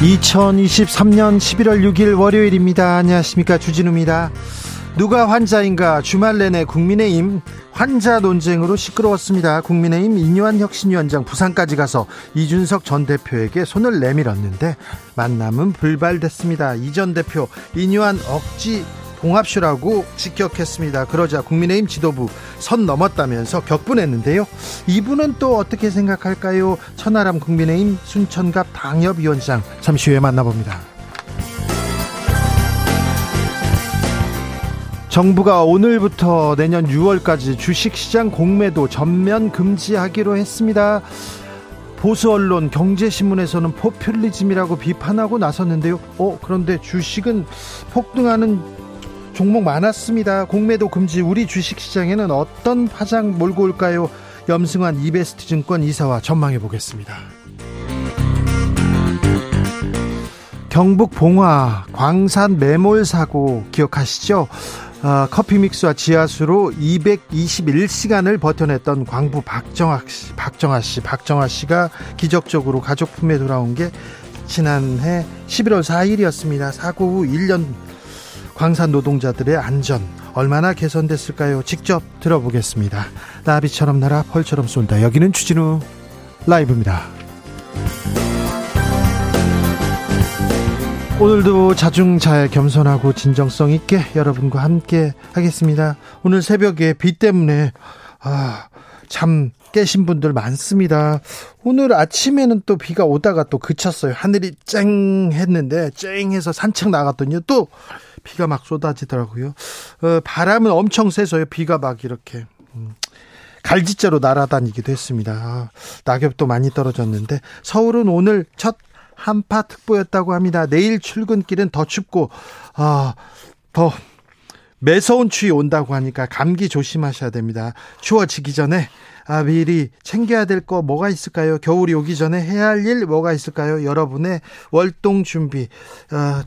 2023년 11월 6일 월요일입니다. 안녕하십니까. 주진우입니다. 누가 환자인가 주말 내내 국민의힘 환자 논쟁으로 시끄러웠습니다. 국민의힘 이뇨한 혁신위원장 부산까지 가서 이준석 전 대표에게 손을 내밀었는데 만남은 불발됐습니다. 이 전 대표 이뇨한 억지 봉합쇼라고 직격했습니다. 그러자 국민의힘 지도부 선 넘었다면서 격분했는데요. 이분은 또 어떻게 생각할까요? 천하람 국민의힘 순천갑 당협위원장 잠시 후에 만나봅니다. 정부가 오늘부터 내년 6월까지 주식시장 공매도 전면 금지하기로 했습니다. 보수 언론 경제신문에서는 포퓰리즘이라고 비판하고 나섰는데요. 어, 그런데 주식은 폭등하는 종목 많았습니다. 공매도 금지 우리 주식시장에는 어떤 파장 몰고 올까요? 염승환 이베스트 증권 이사와 전망해 보겠습니다. 경북 봉화 광산 매몰 사고 기억하시죠? 어, 커피 믹스와 지하수로 221시간을 버텨냈던 광부 박정아 씨, 박정아 씨, 박정아 씨가 기적적으로 가족 품에 돌아온 게 지난해 11월 4일이었습니다. 사고 후 1년 광산 노동자들의 안전 얼마나 개선됐을까요? 직접 들어보겠습니다. 나비처럼 날아 펄처럼 쏜다. 여기는 추진우 라이브입니다. 오늘도 자중잘 겸손하고 진정성 있게 여러분과 함께 하겠습니다. 오늘 새벽에 비 때문에 아, 잠 깨신 분들 많습니다. 오늘 아침에는 또 비가 오다가 또 그쳤어요. 하늘이 쨍 했는데 쨍 해서 산책 나갔더니 또 비가 막 쏟아지더라고요. 어, 바람은 엄청 세서요. 비가 막 이렇게 음, 갈지자로 날아다니기도 했습니다. 아, 낙엽도 많이 떨어졌는데 서울은 오늘 첫 한파 특보였다고 합니다. 내일 출근길은 더 춥고 아, 더 매서운 추위 온다고 하니까 감기 조심하셔야 됩니다. 추워지기 전에 아, 미리 챙겨야 될 거 뭐가 있을까요? 겨울이 오기 전에 해야 할 일 뭐가 있을까요? 여러분의 월동 준비 아,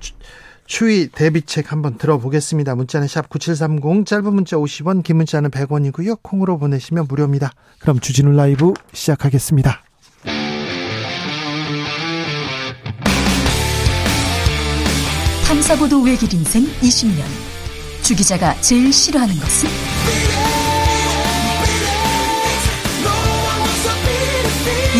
추위 대비책 한번 들어보겠습니다. 문자는 샵 9730 짧은 문자 50원 긴 문자는 100원이고요. 콩으로 보내시면 무료입니다. 그럼 주진우 라이브 시작하겠습니다. 탐사보도 외길 인생 20년. 주 기자가 제일 싫어하는 것은?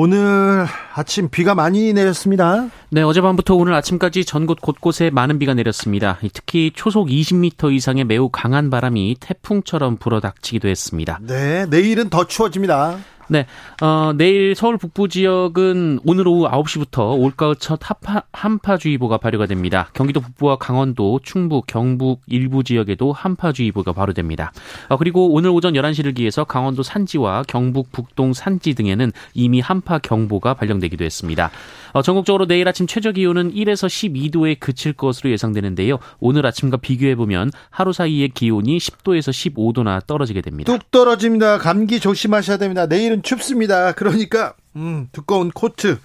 오늘 아침 비가 많이 내렸습니다. 네, 어젯밤부터 오늘 아침까지 전국 곳곳에 많은 비가 내렸습니다. 특히 초속 20m 이상의 매우 강한 바람이 태풍처럼 불어닥치기도 했습니다. 네, 내일은 더 추워집니다. 네, 어, 내일 서울 북부 지역은 오늘 오후 9시부터 올가을 첫 한파, 한파주의보가 발효가 됩니다. 경기도 북부와 강원도, 충북, 경북 일부 지역에도 한파주의보가 발효됩니다. 어, 그리고 오늘 오전 11시를 기해서 강원도 산지와 경북 북동 산지 등에는 이미 한파 경보가 발령되기도 했습니다. 어, 전국적으로 내일 아침 최저 기온은 1에서 12도에 그칠 것으로 예상되는데요. 오늘 아침과 비교해 보면 하루 사이의 기온이 10도에서 15도나 떨어지게 됩니다. 뚝 떨어집니다. 감기 조심하셔야 됩니다. 내일은 춥습니다. 그러니까 음, 두꺼운 코트,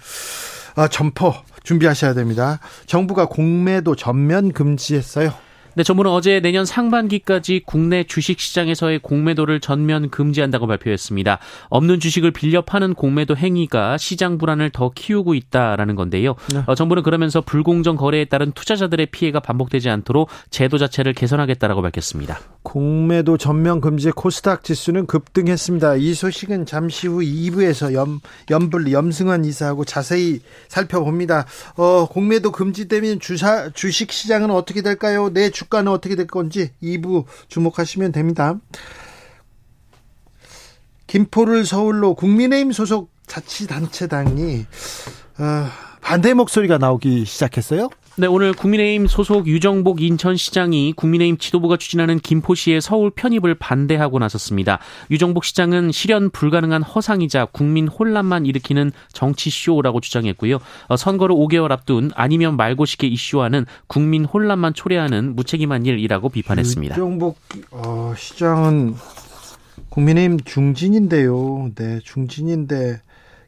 아, 점퍼 준비하셔야 됩니다. 정부가 공매도 전면 금지했어요. 네, 정부는 어제 내년 상반기까지 국내 주식 시장에서의 공매도를 전면 금지한다고 발표했습니다. 없는 주식을 빌려 파는 공매도 행위가 시장 불안을 더 키우고 있다라는 건데요. 네. 어, 정부는 그러면서 불공정 거래에 따른 투자자들의 피해가 반복되지 않도록 제도 자체를 개선하겠다라고 밝혔습니다. 공매도 전면 금지의 코스닥 지수는 급등했습니다. 이 소식은 잠시 후 2부에서 염, 염불 염승환 이사하고 자세히 살펴봅니다. 어, 공매도 금지되면 주사, 주식 시장은 어떻게 될까요? 내 주, 주가는 어떻게 될 건지 2부 주목하시면 됩니다. 김포를 서울로 국민의힘 소속 자치단체당이 어, 반대 목소리가 나오기 시작했어요. 네, 오늘 국민의힘 소속 유정복 인천시장이 국민의힘 지도부가 추진하는 김포시의 서울 편입을 반대하고 나섰습니다. 유정복 시장은 실현 불가능한 허상이자 국민 혼란만 일으키는 정치쇼라고 주장했고요. 어, 선거를 5개월 앞둔 아니면 말고 싶게 이슈화는 국민 혼란만 초래하는 무책임한 일이라고 비판했습니다. 유정복 어, 시장은 국민의힘 중진인데요. 네, 중진인데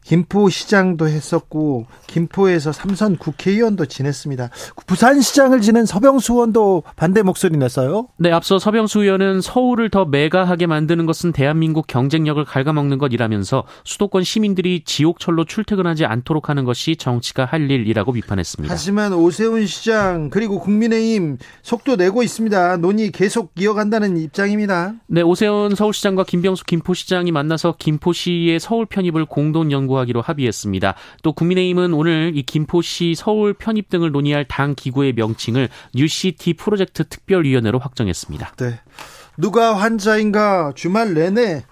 김포시장도 했었고 김포에서 삼선 국회의원도 지냈습니다. 부산시장을 지낸 서병수 의원도 반대 목소리 냈어요. 네, 앞서 서병수 의원은 서울을 더 메가하게 만드는 것은 대한민국 경쟁력을 갉아먹는 것이라면서 수도권 시민들이 지옥철로 출퇴근하지 않도록 하는 것이 정치가 할 일이라고 비판했습니다. 하지만 오세훈 시장 그리고 국민의힘 속도 내고 있습니다. 논의 계속 이어간다는 입장입니다. 네, 오세훈 서울시장과 김병수 김포시장이 만나서 김포시의 서울 편입을 공동 연구하기로 합의했습니다. 또 국민의힘은 오늘 이 김포시 서울 편입 등을 논의할 당 기구의 명칭을 뉴시티 프로젝트 특별위원회로 확정했습니다. 네. 누가 환자인가 주말 내내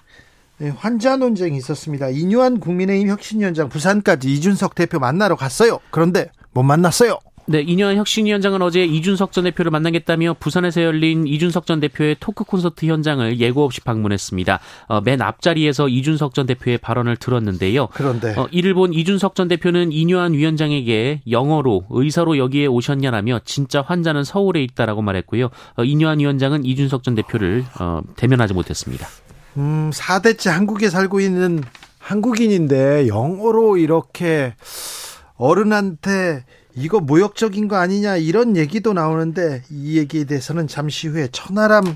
네, 환자 논쟁이 있었습니다. 인요한 국민의힘 혁신위원장 부산까지 이준석 대표 만나러 갔어요. 그런데 못 만났어요. 네, 이년 혁신위원장은 어제 이준석 전 대표를 만나겠다며 부산에서 열린 이준석 전 대표의 토크 콘서트 현장을 예고 없이 방문했습니다. 어, 맨 앞자리에서 이준석 전 대표의 발언을 들었는데요. 그런데 어, 이를 본 이준석 전 대표는 이뇨한 위원장에게 영어로 의사로 여기에 오셨냐라며 진짜 환자는 서울에 있다라고 말했고요. 어, 이뇨한 위원장은 이준석 전 대표를 어, 대면하지 못했습니다. 음, 4대째 한국에 살고 있는 한국인인데 영어로 이렇게 어른한테 이거 모욕적인 거 아니냐 이런 얘기도 나오는데 이 얘기에 대해서는 잠시 후에 천하람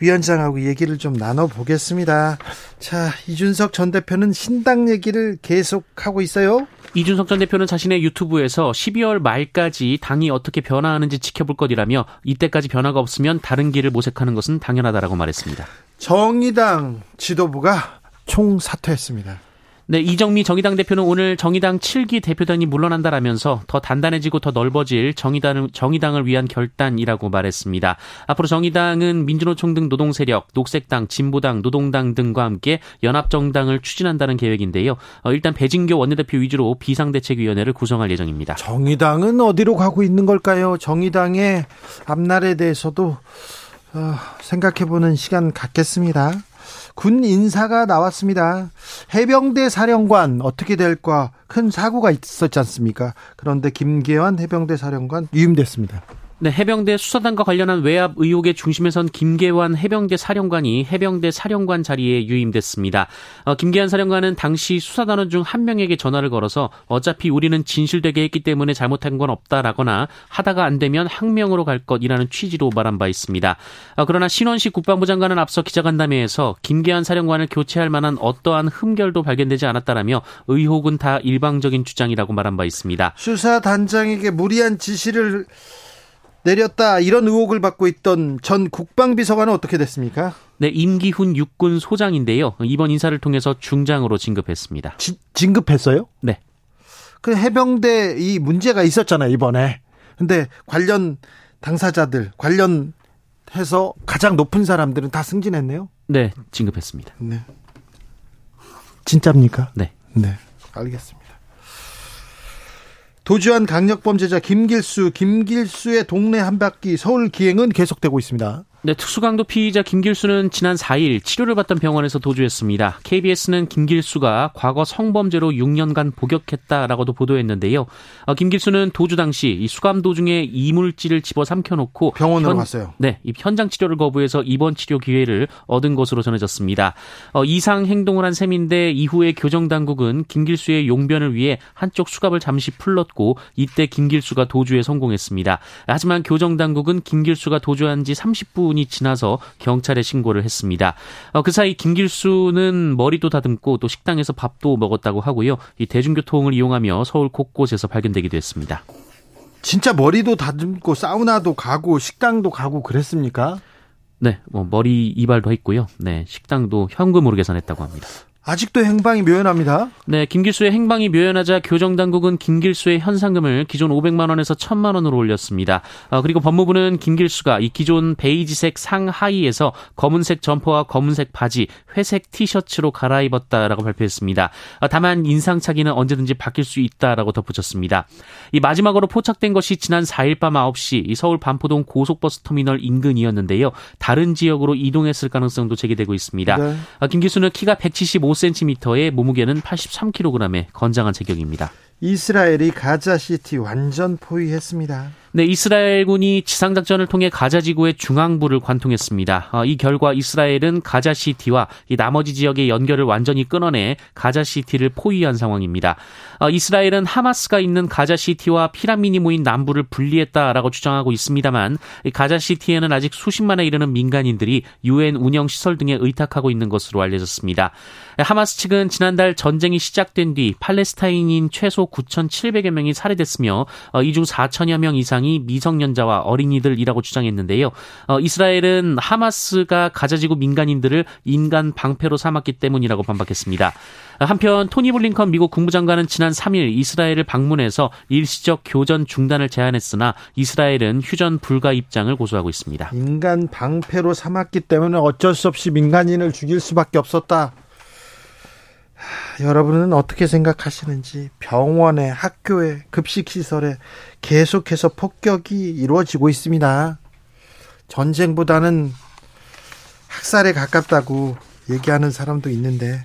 위원장하고 얘기를 좀 나눠보겠습니다. 자, 이준석 전 대표는 신당 얘기를 계속하고 있어요. 이준석 전 대표는 자신의 유튜브에서 12월 말까지 당이 어떻게 변화하는지 지켜볼 것이라며 이때까지 변화가 없으면 다른 길을 모색하는 것은 당연하다라고 말했습니다. 정의당 지도부가 총사퇴했습니다. 네, 이정미 정의당 대표는 오늘 정의당 7기 대표단이 물러난다라면서 더 단단해지고 더 넓어질 정의당을, 정의당을 위한 결단이라고 말했습니다. 앞으로 정의당은 민주노총 등 노동세력, 녹색당, 진보당, 노동당 등과 함께 연합정당을 추진한다는 계획인데요. 어, 일단 배진교 원내대표 위주로 비상대책위원회를 구성할 예정입니다. 정의당은 어디로 가고 있는 걸까요? 정의당의 앞날에 대해서도 어, 생각해보는 시간 갖겠습니다. 군 인사가 나왔습니다. 해병대 사령관 어떻게 될까 큰 사고가 있었지 않습니까? 그런데 김계환 해병대 사령관 유임됐습니다. 네, 해병대 수사단과 관련한 외압 의혹의 중심에 선 김계환 해병대 사령관이 해병대 사령관 자리에 유임됐습니다. 어, 김계환 사령관은 당시 수사단원 중 한 명에게 전화를 걸어서 어차피 우리는 진실되게 했기 때문에 잘못한 건 없다라거나 하다가 안 되면 항명으로 갈 것이라는 취지로 말한 바 있습니다. 어, 그러나 신원식 국방부 장관은 앞서 기자간담회에서 김계환 사령관을 교체할 만한 어떠한 흠결도 발견되지 않았다라며 의혹은 다 일방적인 주장이라고 말한 바 있습니다. 수사단장에게 무리한 지시를 내렸다 이런 의혹을 받고 있던 전 국방비서관은 어떻게 됐습니까? 네, 임기훈 육군 소장인데요. 이번 인사를 통해서 중장으로 진급했습니다. 지, 진급했어요? 네. 그 해병대 이 문제가 있었잖아요, 이번에. 근데 관련 당사자들, 관련 해서 가장 높은 사람들은 다 승진했네요? 네, 진급했습니다. 네. 진짜입니까? 네. 네. 알겠습니다. 도주한 강력범죄자 김길수, 김길수의 동네 한 바퀴 서울 기행은 계속되고 있습니다. 네, 특수강도 피의자 김길수는 지난 4일 치료를 받던 병원에서 도주했습니다. KBS는 김길수가 과거 성범죄로 6년간 복역했다라고도 보도했는데요. 어, 김길수는 도주 당시 이 수감 도중에 이물질을 집어 삼켜놓고 병원으로 현, 갔어요. 네, 이 현장 치료를 거부해서 입원 치료 기회를 얻은 것으로 전해졌습니다. 어, 이상 행동을 한 셈인데 이후에 교정 당국은 김길수의 용변을 위해 한쪽 수갑을 잠시 풀렀고 이때 김길수가 도주에 성공했습니다. 하지만 교정 당국은 김길수가 도주한 지 30분 10분이 지나서 경찰에 신고를 했습니다. 어, 그 사이 김길수는 머리도 다듬고 또 식당에서 밥도 먹었다고 하고요. 이 대중교통을 이용하며 서울 곳곳에서 발견되기도 했습니다. 진짜 머리도 다듬고 사우나도 가고 식당도 가고 그랬습니까? 네, 뭐 머리 이발도 했고요. 네, 식당도 현금으로 계산했다고 합니다. 아직도 행방이 묘연합니다. 네, 김길수의 행방이 묘연하자 교정 당국은 김길수의 현상금을 기존 500만 원에서 1000만 원으로 올렸습니다. 어, 그리고 법무부는 김길수가 이 기존 베이지색 상하의에서 검은색 점퍼와 검은색 바지, 회색 티셔츠로 갈아입었다라고 발표했습니다. 어, 다만 인상착의는 언제든지 바뀔 수 있다라고 덧붙였습니다. 이 마지막으로 포착된 것이 지난 4일 밤 9시 이 서울 반포동 고속버스 터미널 인근이었는데요. 다른 지역으로 이동했을 가능성도 제기되고 있습니다. 네. 어, 김길수는 키가 175 5cm에 몸무게는 83kg의 건장한 체격입니다. 이스라엘이 가자시티 완전 포위했습니다. 네, 이스라엘군이 지상작전을 통해 가자 지구의 중앙부를 관통했습니다. 어, 이 결과 이스라엘은 가자 시티와 이 나머지 지역의 연결을 완전히 끊어내 가자 시티를 포위한 상황입니다. 어, 이스라엘은 하마스가 있는 가자 시티와 피라민이 모인 남부를 분리했다라고 주장하고 있습니다만 가자 시티에는 아직 수십만에 이르는 민간인들이 유엔 운영 시설 등에 의탁하고 있는 것으로 알려졌습니다. 하마스 측은 지난달 전쟁이 시작된 뒤 팔레스타인인 최소 9,700여 명이 살해됐으며 어, 이중 4천여 명 이상 대상이 미성년자와 어린이들이라고 주장했는데요. 어, 이스라엘은 하마스가 가자지구 민간인들을 인간 방패로 삼았기 때문이라고 반박했습니다. 한편 토니 블링컨 미국 국무장관은 지난 3일 이스라엘을 방문해서 일시적 교전 중단을 제안했으나 이스라엘은 휴전 불가 입장을 고수하고 있습니다. 인간 방패로 삼았기 때문에 어쩔 수 없이 민간인을 죽일 수밖에 없었다. 여러분은 어떻게 생각하시는지 병원에 학교에 급식시설에 계속해서 폭격이 이루어지고 있습니다. 전쟁보다는 학살에 가깝다고 얘기하는 사람도 있는데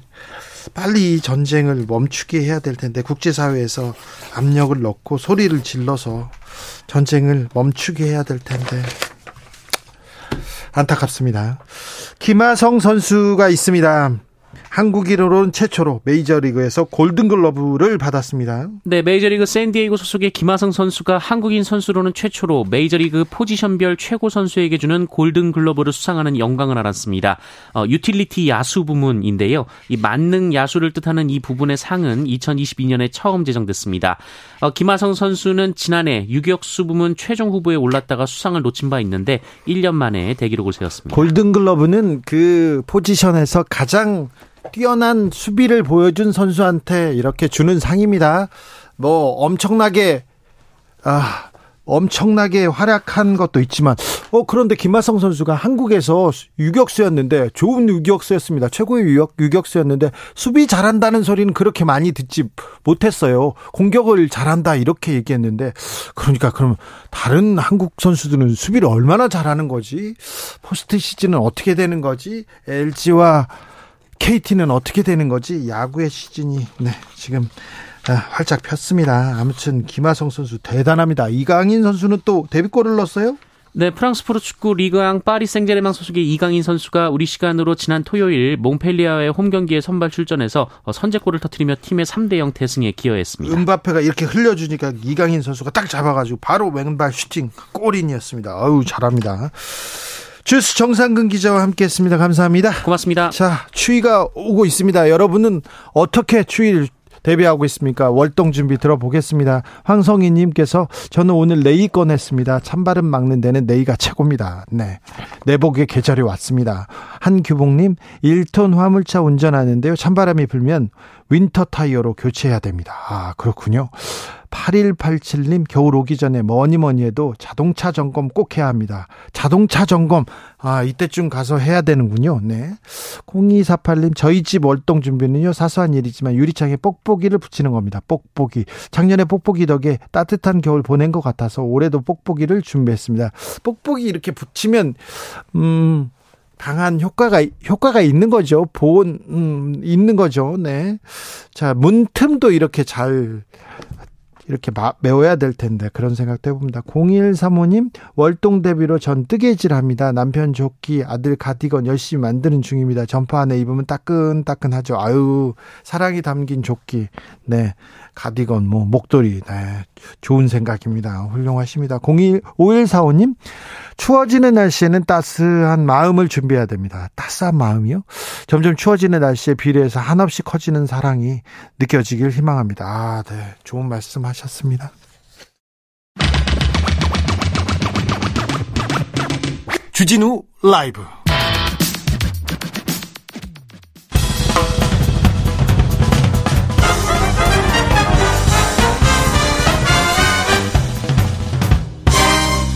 빨리 이 전쟁을 멈추게 해야 될 텐데 국제사회에서 압력을 넣고 소리를 질러서 전쟁을 멈추게 해야 될 텐데 안타깝습니다. 김하성 선수가 있습니다. 한국인으로는 최초로 메이저리그에서 골든글러브를 받았습니다. 네, 메이저리그 샌디에이고 소속의 김하성 선수가 한국인 선수로는 최초로 메이저리그 포지션별 최고 선수에게 주는 골든글러브를 수상하는 영광을 알았습니다. 어, 유틸리티 야수 부문인데요. 이 만능 야수를 뜻하는 이 부분의 상은 2022년에 처음 제정됐습니다. 어, 김하성 선수는 지난해 유격수 부문 최종 후보에 올랐다가 수상을 놓친 바 있는데 1년 만에 대기록을 세웠습니다. 골든글러브는 그 포지션에서 가장 뛰어난 수비를 보여준 선수한테 이렇게 주는 상입니다. 뭐 엄청나게 아 엄청나게 활약한 것도 있지만 어 그런데 김하성 선수가 한국에서 유격수였는데 좋은 유격수였습니다. 최고의 유격 유격수였는데 수비 잘한다는 소리는 그렇게 많이 듣지 못했어요. 공격을 잘한다 이렇게 얘기했는데 그러니까 그럼 다른 한국 선수들은 수비를 얼마나 잘하는 거지? 포스트 시즌은 어떻게 되는 거지? LG와 KT는 어떻게 되는 거지? 야구의 시즌이 네, 지금 아, 활짝 폈습니다. 아무튼 김하성 선수 대단합니다. 이강인 선수는 또 데뷔골을 넣었어요? 네, 프랑스 프로축구 리그앙 파리 생제르맹 소속의 이강인 선수가 우리 시간으로 지난 토요일 몽펠리에와 홈 경기에 선발 출전해서 선제골을 터뜨리며 팀의 3대 0 대승에 기여했습니다. 음바페가 이렇게 흘려주니까 이강인 선수가 딱 잡아가지고 바로 왼발 슈팅 골인이었습니다. 아유 잘합니다. 뉴스 정상근 기자와 함께했습니다. 감사합니다. 고맙습니다. 자, 추위가 오고 있습니다. 여러분은 어떻게 추위를 대비하고 있습니까? 월동 준비 들어보겠습니다. 황성희 님께서 저는 오늘 내의 꺼냈습니다. 찬바람 막는 데는 내의가 최고입니다. 네. 내복의 계절이 왔습니다. 한규봉 님, 1톤 화물차 운전하는데요. 찬바람이 불면 winter 타이어로 교체해야 됩니다. 아, 그렇군요. 8187님 겨울 오기 전에 뭐니 뭐니 해도 자동차 점검 꼭 해야 합니다. 자동차 점검 아 이때쯤 가서 해야 되는군요. 네. 0248님 저희 집 월동 준비는요 사소한 일이지만 유리창에 뽁뽁이를 붙이는 겁니다. 뽁뽁이 작년에 뽁뽁이 덕에 따뜻한 겨울 보낸 것 같아서 올해도 뽁뽁이를 준비했습니다. 뽁뽁이 이렇게 붙이면 음 강한 효과가 효과가 있는 거죠. 보온 음, 있는 거죠. 네. 자, 문틈도 이렇게 잘 이렇게 마, 메워야 될 텐데 그런 생각도 해봅니다. 0135님 월동 대비로 전 뜨개질합니다. 남편 조끼 아들 가디건 열심히 만드는 중입니다. 점퍼 안에 입으면 따끈따끈하죠. 아유 사랑이 담긴 조끼 네 가디건 뭐 목도리 네 좋은 생각입니다. 훌륭하십니다. 01 5145님 추워지는 날씨에는 따스한 마음을 준비해야 됩니다. 따스한 마음이요? 점점 추워지는 날씨에 비례해서 한없이 커지는 사랑이 느껴지길 희망합니다. 아, 네. 좋은 말씀 하셨습니다. 주진우 라이브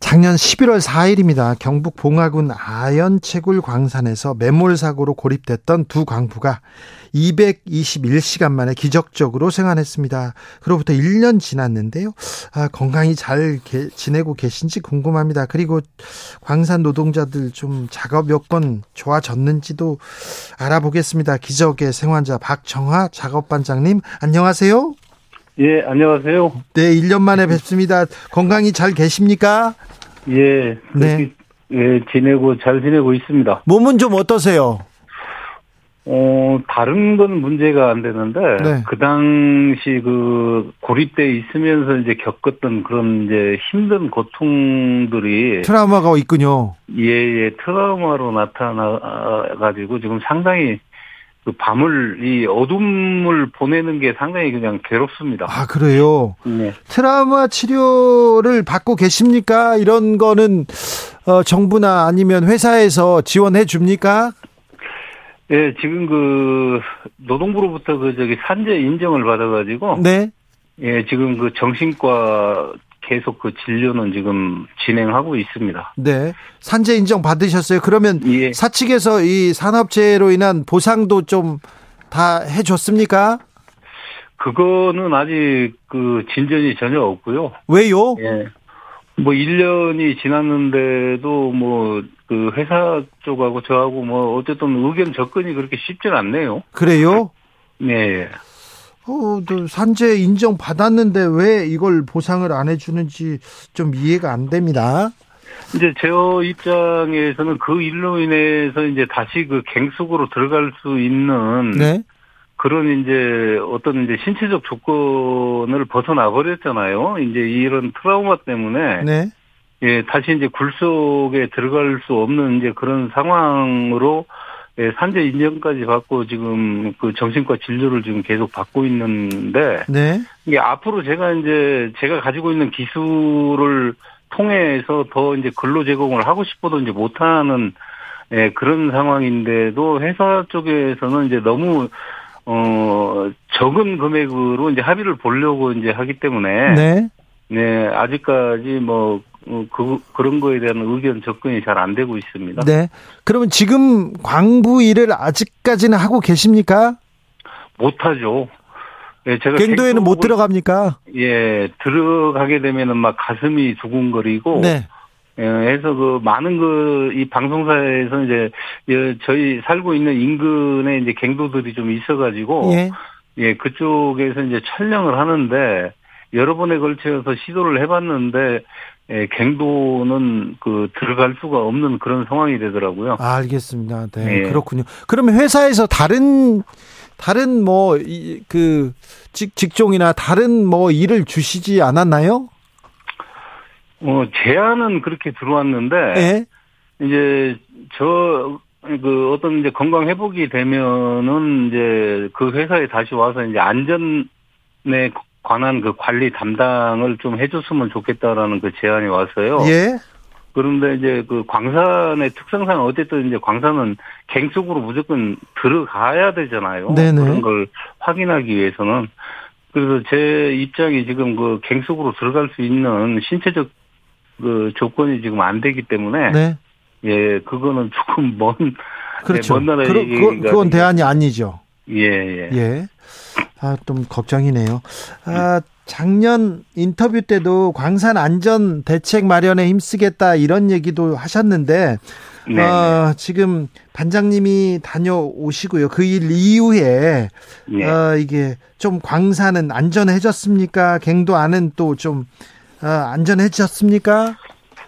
작년 11월 4일입니다. 경북 봉화군 아연채굴 광산에서 매몰 사고로 고립됐던 두 광부가 221시간 만에 기적적으로 생還했습니다. 그로부터 1년 지났는데요. 아, 건강히 잘 게, 지내고 계신지 궁금합니다. 그리고 광산 노동자들 좀 작업 여건 좋아졌는지도 알아보겠습니다. 기적의 생환자 박정화 작업반장님 안녕하세요. 예, 안녕하세요. 네, 1년 만에 뵙습니다. 건강히 잘 계십니까? 예, 네. 예, 지내고 잘 지내고 있습니다. 몸은 좀 어떠세요? 어, 다른 건 문제가 안 되는데, 네. 그 당시 그 고립돼 있으면서 이제 겪었던 그런 이제 힘든 고통들이. 트라우마가 있군요. 예, 예, 트라우마로 나타나가지고 지금 상당히 그 밤을 이 어둠을 보내는 게 상당히 그냥 괴롭습니다. 아 그래요? 네. 트라우마 치료를 받고 계십니까? 이런 거는 어, 정부나 아니면 회사에서 지원해 줍니까? 예, 지금 그 노동부로부터 그 저기 산재 인정을 받아가지고 네. 예, 지금 그 정신과 계속 그 진료는 지금 진행하고 있습니다. 네. 산재 인정 받으셨어요. 그러면 예. 사측에서 이 산업재해로 인한 보상도 좀 다 해줬습니까? 그거는 아직 그 진전이 전혀 없고요. 왜요? 예. 뭐 1년이 지났는데도 뭐 그 회사 쪽하고 저하고 뭐 어쨌든 의견 접근이 그렇게 쉽지는 않네요. 그래요? 네. 어, 또 산재 인정 받았는데 왜 이걸 보상을 안 해주는지 좀 이해가 안 됩니다. 이제 제 입장에서는 그 일로 인해서 이제 다시 그 갱속으로 들어갈 수 있는 네. 그런 이제 어떤 이제 신체적 조건을 벗어나 버렸잖아요. 이제 이런 트라우마 때문에 네. 예, 다시 이제 굴 속에 들어갈 수 없는 이제 그런 상황으로 예, 산재 인정까지 받고 지금 그 정신과 진료를 지금 계속 받고 있는데 네. 이게 앞으로 제가 이제 제가 가지고 있는 기술을 통해서 더 이제 근로 제공을 하고 싶어도 이제 못하는 예, 그런 상황인데도 회사 쪽에서는 이제 너무 어 적은 금액으로 이제 합의를 보려고 이제 하기 때문에 네. 네 아직까지 뭐 어, 그, 그런 거에 대한 의견 접근이 잘 안 되고 있습니다. 네. 그러면 지금 광부 일을 아직까지는 하고 계십니까? 못하죠. 예, 제가 갱도에는 못 들어갑니까? 예, 들어가게 되면은 막 가슴이 두근거리고. 네. 예, 해서 그 많은 그 이 방송사에서 이제 예, 저희 살고 있는 인근에 이제 갱도들이 좀 있어가지고 예. 예, 그쪽에서 이제 촬영을 하는데 여러 번에 걸쳐서 시도를 해봤는데 예, 갱도는 그 들어갈 수가 없는 그런 상황이 되더라고요. 아, 알겠습니다. 네, 예. 그렇군요. 그러면 회사에서 다른 다른 뭐그 직종이나 다른 뭐 일을 주시지 않았나요? 어, 제안은 그렇게 들어왔는데 예? 이제 저 그 어떤 이제 건강 회복이 되면은 이제 그 회사에 다시 와서 이제 안전에 관한 그 관리 담당을 좀 해줬으면 좋겠다라는 그 제안이 왔어요. 예. 그런데 이제 그 광산의 특성상 어쨌든 이제 광산은 갱 속으로 무조건 들어가야 되잖아요. 네네. 그런 걸 확인하기 위해서는 그래서 제 입장이 지금 그 갱 속으로 들어갈 수 있는 신체적 그 조건이 지금 안 되기 때문에 네. 예 그거는 조금 먼 그렇죠. 네, 먼 나라 그, 그, 그건 대안이 아니죠. 예 예. 예. 아 좀 걱정이네요. 아 작년 인터뷰 때도 광산 안전 대책 마련에 힘쓰겠다 이런 얘기도 하셨는데 네. 어, 지금 반장님이 다녀오시고요. 그 일 이후에 네. 어, 이게 좀 광산은 안전해졌습니까? 갱도 안은 또 좀 어, 안전해졌습니까?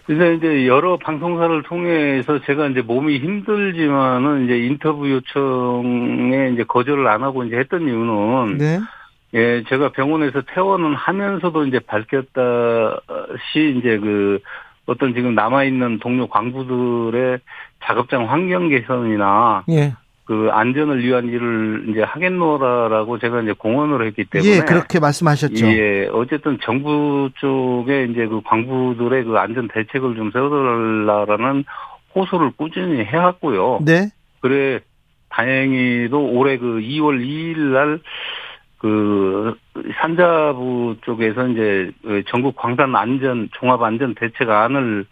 그래서 이제 여러 방송사를 통해서 제가 이제 몸이 힘들지만은 이제 인터뷰 요청에 이제 거절을 안 하고 이제 했던 이유는 네. 예, 제가 병원에서 퇴원은 하면서도 이제 밝혔다시 이제 그 어떤 지금 남아 있는 동료 광부들의 작업장 환경 개선이나 예. 그 안전을 위한 일을 이제 하겠노라라고 제가 이제 공언을 했기 때문에 예 그렇게 말씀하셨죠. 예 어쨌든 정부 쪽에 이제 그 광부들의 그 안전 대책을 좀 세워달라라는 호소를 꾸준히 해왔고요. 네. 그래 다행히도 올해 그 2월 2일 날 그 산자부 쪽에서 이제 그 전국 광산 안전 종합 안전 대책안을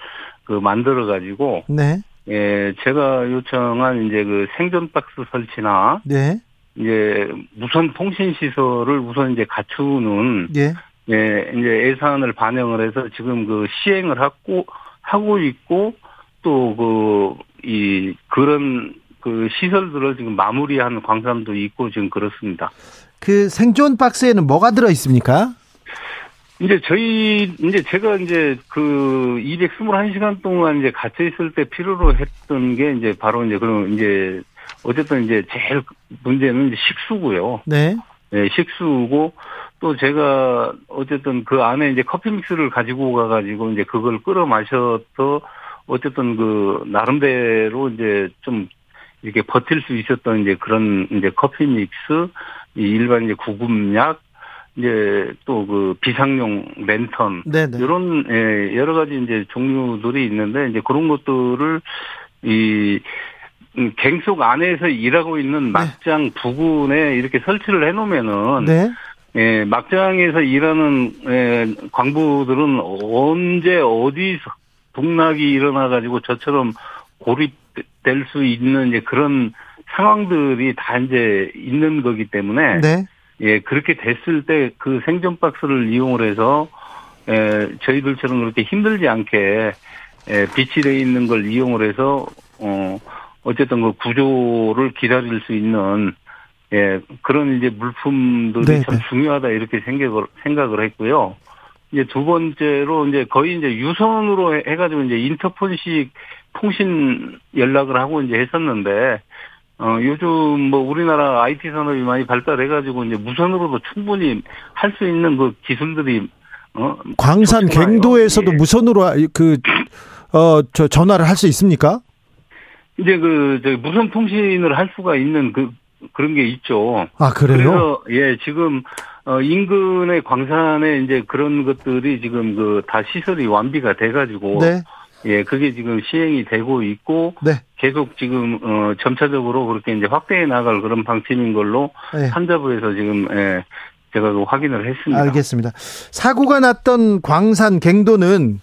그 만들어 가지고 네. 예, 제가 요청한 이제 그 생존 박스 설치나 네. 이제 무선 통신 시설을 우선 이제 갖추는 예. 예, 이제 예산을 반영을 해서 지금 그 시행을 하고 하고 있고 또 그 이 그런 그 시설들을 지금 마무리한 광산도 있고 지금 그렇습니다. 그 생존 박스에는 뭐가 들어 있습니까? 이제 저희 이제 제가 이제 그 221시간 동안 이제 갇혀 있을 때 필요로 했던 게 이제 바로 이제 그런 이제 어쨌든 이제 제일 문제는 이제 식수고요. 네. 네, 식수고 또 제가 어쨌든 그 안에 이제 커피 믹스를 가지고 가가지고 이제 그걸 끓여 마셔서 어쨌든 그 나름대로 이제 좀 이렇게 버틸 수 있었던 이제 그런 이제 커피 믹스 이 일반 이제 구급약 이제 또 그 비상용 랜턴 네네. 이런 예, 여러 가지 이제 종류들이 있는데 이제 그런 것들을 이 음, 갱속 안에서 일하고 있는 네. 막장 네. 부근에 이렇게 설치를 해놓으면은 네. 예, 막장에서 일하는 예, 광부들은 언제 어디서 동락이 일어나 가지고 저처럼 고립될 수 있는 이제 그런 상황들이 다 이제 있는 거기 때문에 네. 예 그렇게 됐을 때 그 생존 박스를 이용을 해서 에, 저희들처럼 그렇게 힘들지 않게 에, 비치되어 있는 걸 이용을 해서 어 어쨌든 그 구조를 기다릴 수 있는 예 그런 이제 물품들이 네, 참 네. 중요하다 이렇게 생각을 생각을 했고요. 이제 두 번째로 이제 거의 이제 유선으로 해가지고 이제 인터폰식 통신 연락을 하고 이제 했었는데 어, 요즘 뭐 우리나라 IT 산업이 많이 발달해가지고 이제 무선으로도 충분히 할 수 있는 그 기술들이 어 광산 갱도에서도 예. 무선으로 그 어 저 전화를 할 수 있습니까? 이제 그 저 무선 통신을 할 수가 있는 그 그런 게 있죠. 아 그래요? 그래서 예 지금 어 인근의 광산에 이제 그런 것들이 지금 그 다 시설이 완비가 돼가지고 네. 예, 그게 지금 시행이 되고 있고 네. 계속 지금 어 점차적으로 그렇게 이제 확대해 나갈 그런 방침인 걸로 네. 산자부에서 지금 예, 제가 그 확인을 했습니다. 알겠습니다. 사고가 났던 광산 갱도는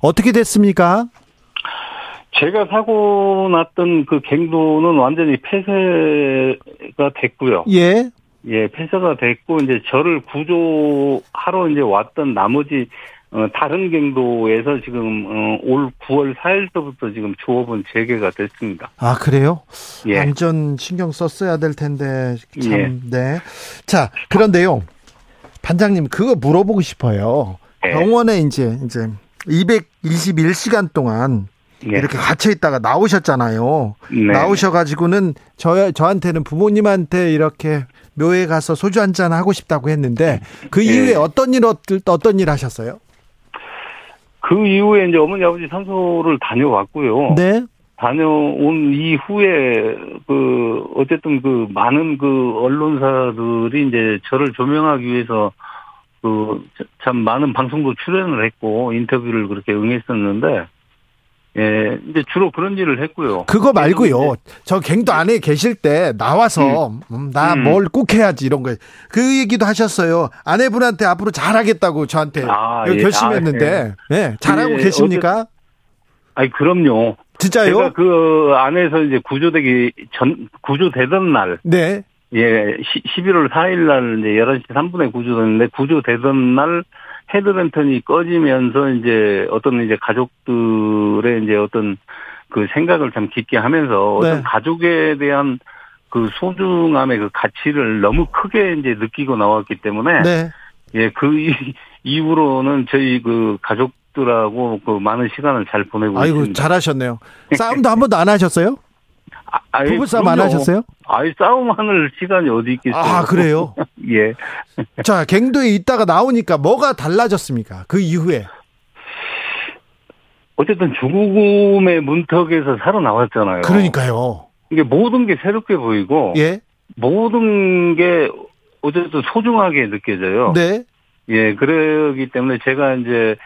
어떻게 됐습니까? 제가 사고 났던 그 갱도는 완전히 폐쇄가 됐고요. 예. 예, 폐쇄가 됐고 이제 저를 구조하러 이제 왔던 나머지 어, 다른 경도에서 지금 어, 올 9월 4일부터 지금 조업은 재개가 됐습니다. 아 그래요? 예. 안전 신경 썼어야 될 텐데 참 예. 네. 자 그런데요, 반장님 그거 물어보고 싶어요. 예. 병원에 이제 이제 221시간 동안 예. 이렇게 갇혀 있다가 나오셨잖아요. 네. 나오셔가지고는 저 저한테는 부모님한테 이렇게 묘에 가서 소주 한 잔 하고 싶다고 했는데 그 예. 이후에 어떤 일 어떤 일 하셨어요? 그 이후에 이제 어머니 아버지 산소를 다녀왔고요. 네. 다녀온 이후에 그 어쨌든 그 많은 그 언론사들이 이제 저를 조명하기 위해서 그 참 많은 방송도 출연을 했고 인터뷰를 그렇게 응했었는데 예, 이제 주로 그런 일을 했고요. 그거 말고요. 저 갱도 안에 계실 때 나와서 음. 음 나뭘 음. 꼭 해야지 이런 거. 그 얘기도 하셨어요. 아내분한테 앞으로 잘하겠다고 저한테 아, 예. 결심했는데. 아, 예. 예. 잘하고 예, 계십니까? 아니 그럼요. 진짜요? 제가 그 안에서 이제 구조되기 전 구조되던 날. 네. 예, 11월 4일 날 이제 11시 3분에 구조됐는데 구조되던 날 헤드랜턴이 꺼지면서 이제 어떤 이제 가족들의 이제 어떤 그 생각을 참 깊게 하면서 네. 어떤 가족에 대한 그 소중함의 그 가치를 너무 크게 이제 느끼고 나왔기 때문에 네. 예, 그 이후로는 저희 그 가족들하고 그 많은 시간을 잘 보내고 아이고, 있습니다. 잘하셨네요. 싸움도 한 번도 안 하셨어요? 아, 부부싸움 안 하셨어요? 아이, 싸움하는 시간이 어디 있겠어요. 아, 그래요? 예. 자, 갱도에 있다가 나오니까 뭐가 달라졌습니까? 그 이후에. 어쨌든 죽음의 문턱에서 살아나왔잖아요. 그러니까요. 이게 모든 게 새롭게 보이고. 예. 모든 게 어쨌든 소중하게 느껴져요. 네. 예, 그러기 때문에 제가 이제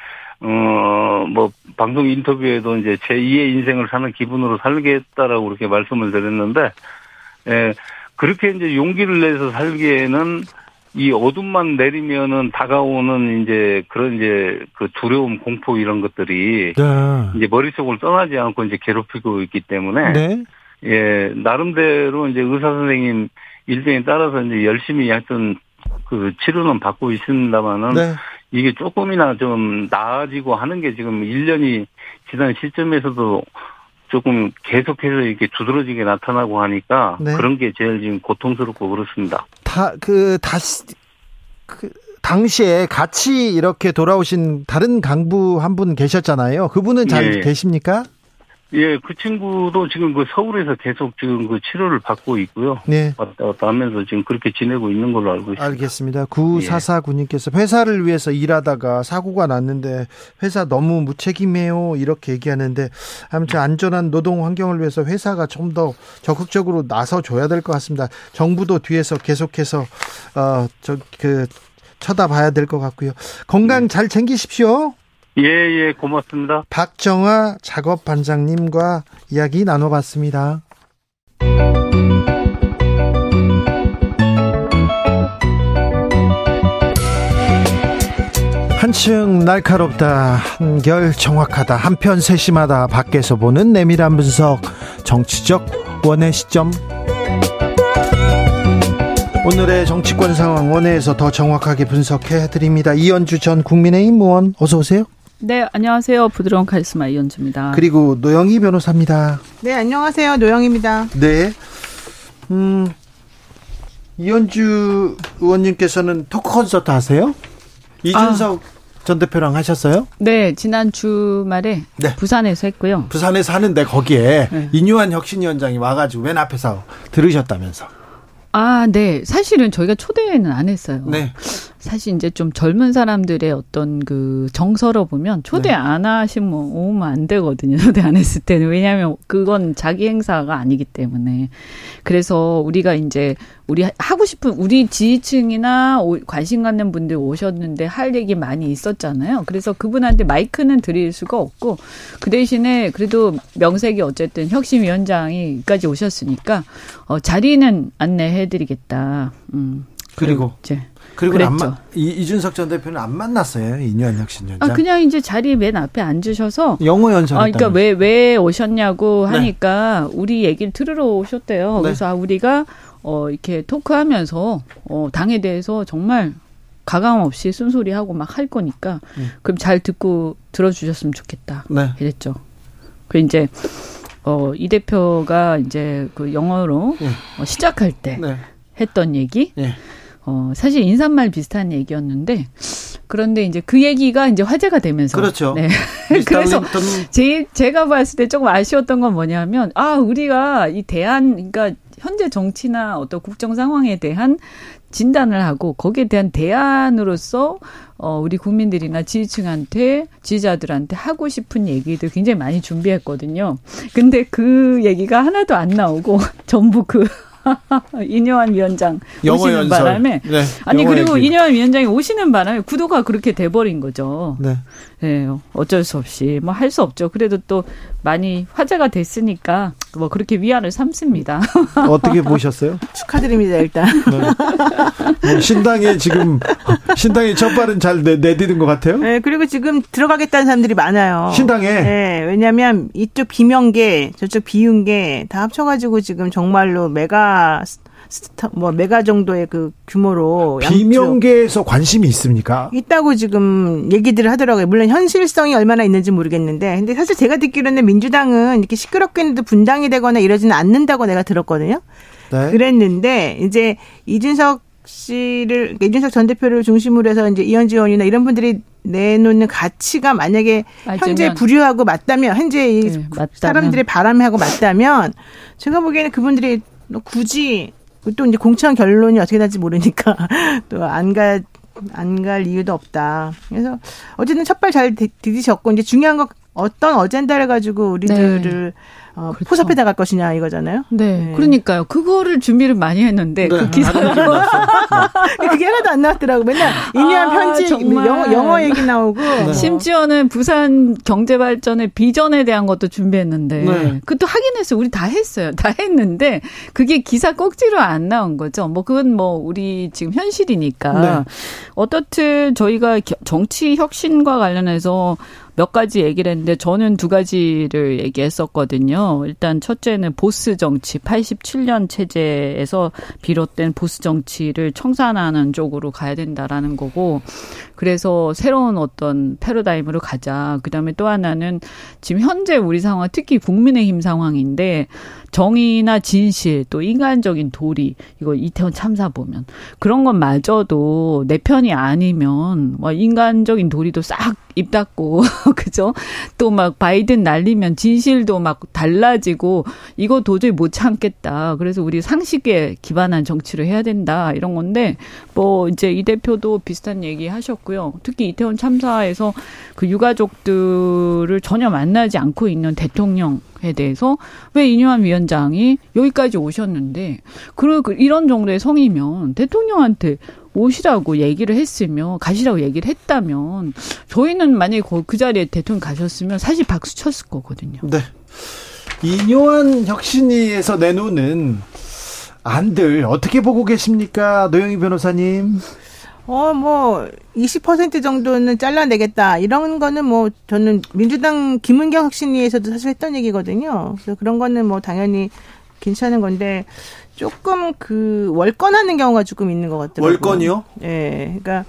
어, 뭐, 방송 인터뷰에도 이제 제 2의 인생을 사는 기분으로 살겠다라고 그렇게 말씀을 드렸는데, 예, 그렇게 이제 용기를 내서 살기에는 이 어둠만 내리면은 다가오는 이제 그런 이제 그 두려움, 공포 이런 것들이 네. 이제 머릿속을 떠나지 않고 이제 괴롭히고 있기 때문에 네. 예, 나름대로 이제 의사 선생님 일정에 따라서 이제 열심히 하여튼 그 치료는 받고 있습니다만은 네. 이게 조금이나 좀 나아지고 하는 게 지금 1년이 지난 시점에서도 조금 계속해서 이렇게 두드러지게 나타나고 하니까 네. 그런 게 제일 지금 고통스럽고 그렇습니다. 다 그 다시 그 당시에 같이 이렇게 돌아오신 다른 강부 한 분 계셨잖아요. 그분은 잘 예. 계십니까? 예, 그 친구도 지금 그 서울에서 계속 지금 그 치료를 받고 있고요. 네. 왔다 갔다 하면서 지금 그렇게 지내고 있는 걸로 알고 있습니다. 알겠습니다. 구사사군님께서 회사를 위해서 일하다가 사고가 났는데 회사 너무 무책임해요. 이렇게 얘기하는데 아무튼 안전한 노동 환경을 위해서 회사가 좀 더 적극적으로 나서 줘야 될 것 같습니다. 정부도 뒤에서 계속해서 어 저 그 쳐다봐야 될 것 같고요. 건강 네. 잘 챙기십시오. 예, 예, 고맙습니다. 박정아 작업 반장님과 이야기 나눠봤습니다. 한층 날카롭다, 한결 정확하다, 한편 세심하다, 밖에서 보는 내밀한 분석, 정치적 원의 시점. 오늘의 정치권 상황 원회에서 더 정확하게 분석해 드립니다. 이현주 전 국민의힘 의원 어서 오세요. 네, 안녕하세요. 부드러운 카리스마 이현주입니다. 그리고 노영희 변호사입니다. 네, 안녕하세요. 노영입니다. 네. 음, 이현주 의원님께서는 토크 콘서트 하세요? 이준석 아. 전 대표랑 하셨어요? 네, 지난 주말에 네. 부산에서 했고요. 부산에서 하는데 거기에 네. 인유한 혁신위원장이 와가지고 맨 앞에서 들으셨다면서. 아, 네. 사실은 저희가 초대는 안 했어요. 네. 사실 이제 좀 젊은 사람들의 어떤 그 정서로 보면 초대 네. 안 하시면 오면 안 되거든요. 초대 안 했을 때는. 왜냐하면 그건 자기 행사가 아니기 때문에. 그래서 우리가 이제 우리 하고 싶은 우리 지지층이나 관심 갖는 분들 오셨는데 할 얘기 많이 있었잖아요. 그래서 그분한테 마이크는 드릴 수가 없고 그 대신에 그래도 명색이 어쨌든 혁신위원장이까지 오셨으니까 어, 자리는 안내해드리겠다. 음. 그리고 이제 그리고 안 마, 이, 준석 전 대표는 안 만났어요 이뉴한 혁신위원장. 아 그냥 이제 자리 맨 앞에 앉으셔서 영어 연설. 아 그러니까 왜 왜 오셨냐고 네. 하니까 네. 우리 얘기를 들으러 오셨대요. 네. 그래서 아 우리가 어 이렇게 토크하면서 어 당에 대해서 정말 가감 없이 쓴소리 하고 막 할 거니까 음. 그럼 잘 듣고 들어주셨으면 좋겠다. 네. 이랬죠. 그 이제 어 이 대표가 이제 그 영어로 네. 어, 시작할 때 네. 했던 얘기. 네. 어, 사실 인사말 비슷한 얘기였는데 그런데 이제 그 얘기가 이제 화제가 되면서 그렇죠. 네. 그래서 제일 제가 봤을 때 조금 아쉬웠던 건 뭐냐면 아 우리가 이 대한 그러니까 현재 정치나 어떤 국정 상황에 대한 진단을 하고 거기에 대한 대안으로서 어 우리 국민들이나 지지층한테 지지자들한테 하고 싶은 얘기들 굉장히 많이 준비했거든요. 근데 그 얘기가 하나도 안 나오고 전부 그 이녀환 위원장 오시는 연설. 바람에 네, 아니 그리고 얘기. 이녀환 위원장이 오시는 바람에 구도가 그렇게 돼버린 거죠. 네. 네 어쩔 수 없이 뭐 할 수 없죠. 그래도 또 많이 화제가 됐으니까 뭐 그렇게 위안을 삼습니다. 어떻게 보셨어요? 축하드립니다 일단. 네. 뭐 신당에 지금 신당의 첫 발은 잘 내, 내디딘 것 같아요. 네 그리고 지금 들어가겠다는 사람들이 많아요. 신당에. 네 왜냐하면 이쪽 비명계 저쪽 비윤계 다 합쳐가지고 지금 정말로 메가 스타, 뭐 메가 정도의 그 규모로 비명계에서 관심이 있습니까? 있다고 지금 얘기들을 하더라고요. 물론 현실성이 얼마나 있는지 모르겠는데, 근데 사실 제가 듣기로는 민주당은 이렇게 시끄럽게 했는데 분당이 되거나 이러지는 않는다고 내가 들었거든요. 네. 그랬는데 이제 이준석 씨를 이준석 전 대표를 중심으로 해서 이제 이현지 의원이나 이런 분들이 내놓는 가치가 만약에 맞으면. 현재 부류하고 맞다면 현재 이 네, 사람들의 바람하고 맞다면 제가 보기에는 그분들이 굳이 또 이제 공천 결론이 어떻게 될지 모르니까 또 안 갈 안 갈 이유도 없다. 그래서 어쨌든 첫발 잘 디디셨고 이제 중요한 건 어떤 어젠다를 가지고 우리들을 네. 어, 그렇죠. 포섭해 나갈 것이냐 이거잖아요. 네. 네. 그러니까요. 그거를 준비를 많이 했는데 네. 그 기사로 그게 하나도 안 나왔더라고. 맨날 인류한 아, 편지 영어, 영어 얘기 나오고 네. 심지어는 부산 경제 발전의 비전에 대한 것도 준비했는데 네. 그것도 했어요. 우리 다 했어요. 다 했는데 그게 기사 꼭지로 안 나온 거죠. 뭐 그건 뭐 우리 지금 현실이니까 네. 어떻든 저희가 정치 혁신과 관련해서 몇 가지 얘기를 했는데 저는 두 가지를 얘기했었거든요. 일단 첫째는 보스 정치, 87년 체제에서 비롯된 보스 정치를 청산하는 쪽으로 가야 된다라는 거고 그래서 새로운 어떤 패러다임으로 가자. 그 다음에 또 하나는 지금 현재 우리 상황 특히 국민의힘 상황인데 정의나 진실 또 인간적인 도리 이거 이태원 참사 보면 그런 것마저도 내 편이 아니면 뭐 인간적인 도리도 싹 입 닫고 그죠? 또 막 바이든 날리면 진실도 막 달라지고 이거 도저히 못 참겠다. 그래서 우리 상식에 기반한 정치를 해야 된다 이런 건데 뭐 이제 이 대표도 비슷한 얘기 하셨고요. 특히 이태원 참사에서 그 유가족들을 전혀 만나지 않고 있는 대통령 에 대해서 왜 이뇨한 위원장이 여기까지 오셨는데 그 이런 정도의 성이면 대통령한테 오시라고 얘기를 했으면 가시라고 얘기를 했다면 저희는 만약에 그 자리에 대통령 가셨으면 사실 박수 쳤을 거거든요. 네. 이뇨한 혁신위에서 내놓는 안들 어떻게 보고 계십니까, 노영희 변호사님? 어, 뭐, 20% 정도는 잘라내겠다. 이런 거는 뭐, 저는 민주당 김은경 혁신위에서도 사실 했던 얘기거든요. 그래서 그런 거는 뭐, 당연히 괜찮은 건데, 조금 그, 월권하는 경우가 조금 있는 것 같더라고요. 월권이요? 예. 네, 그러니까,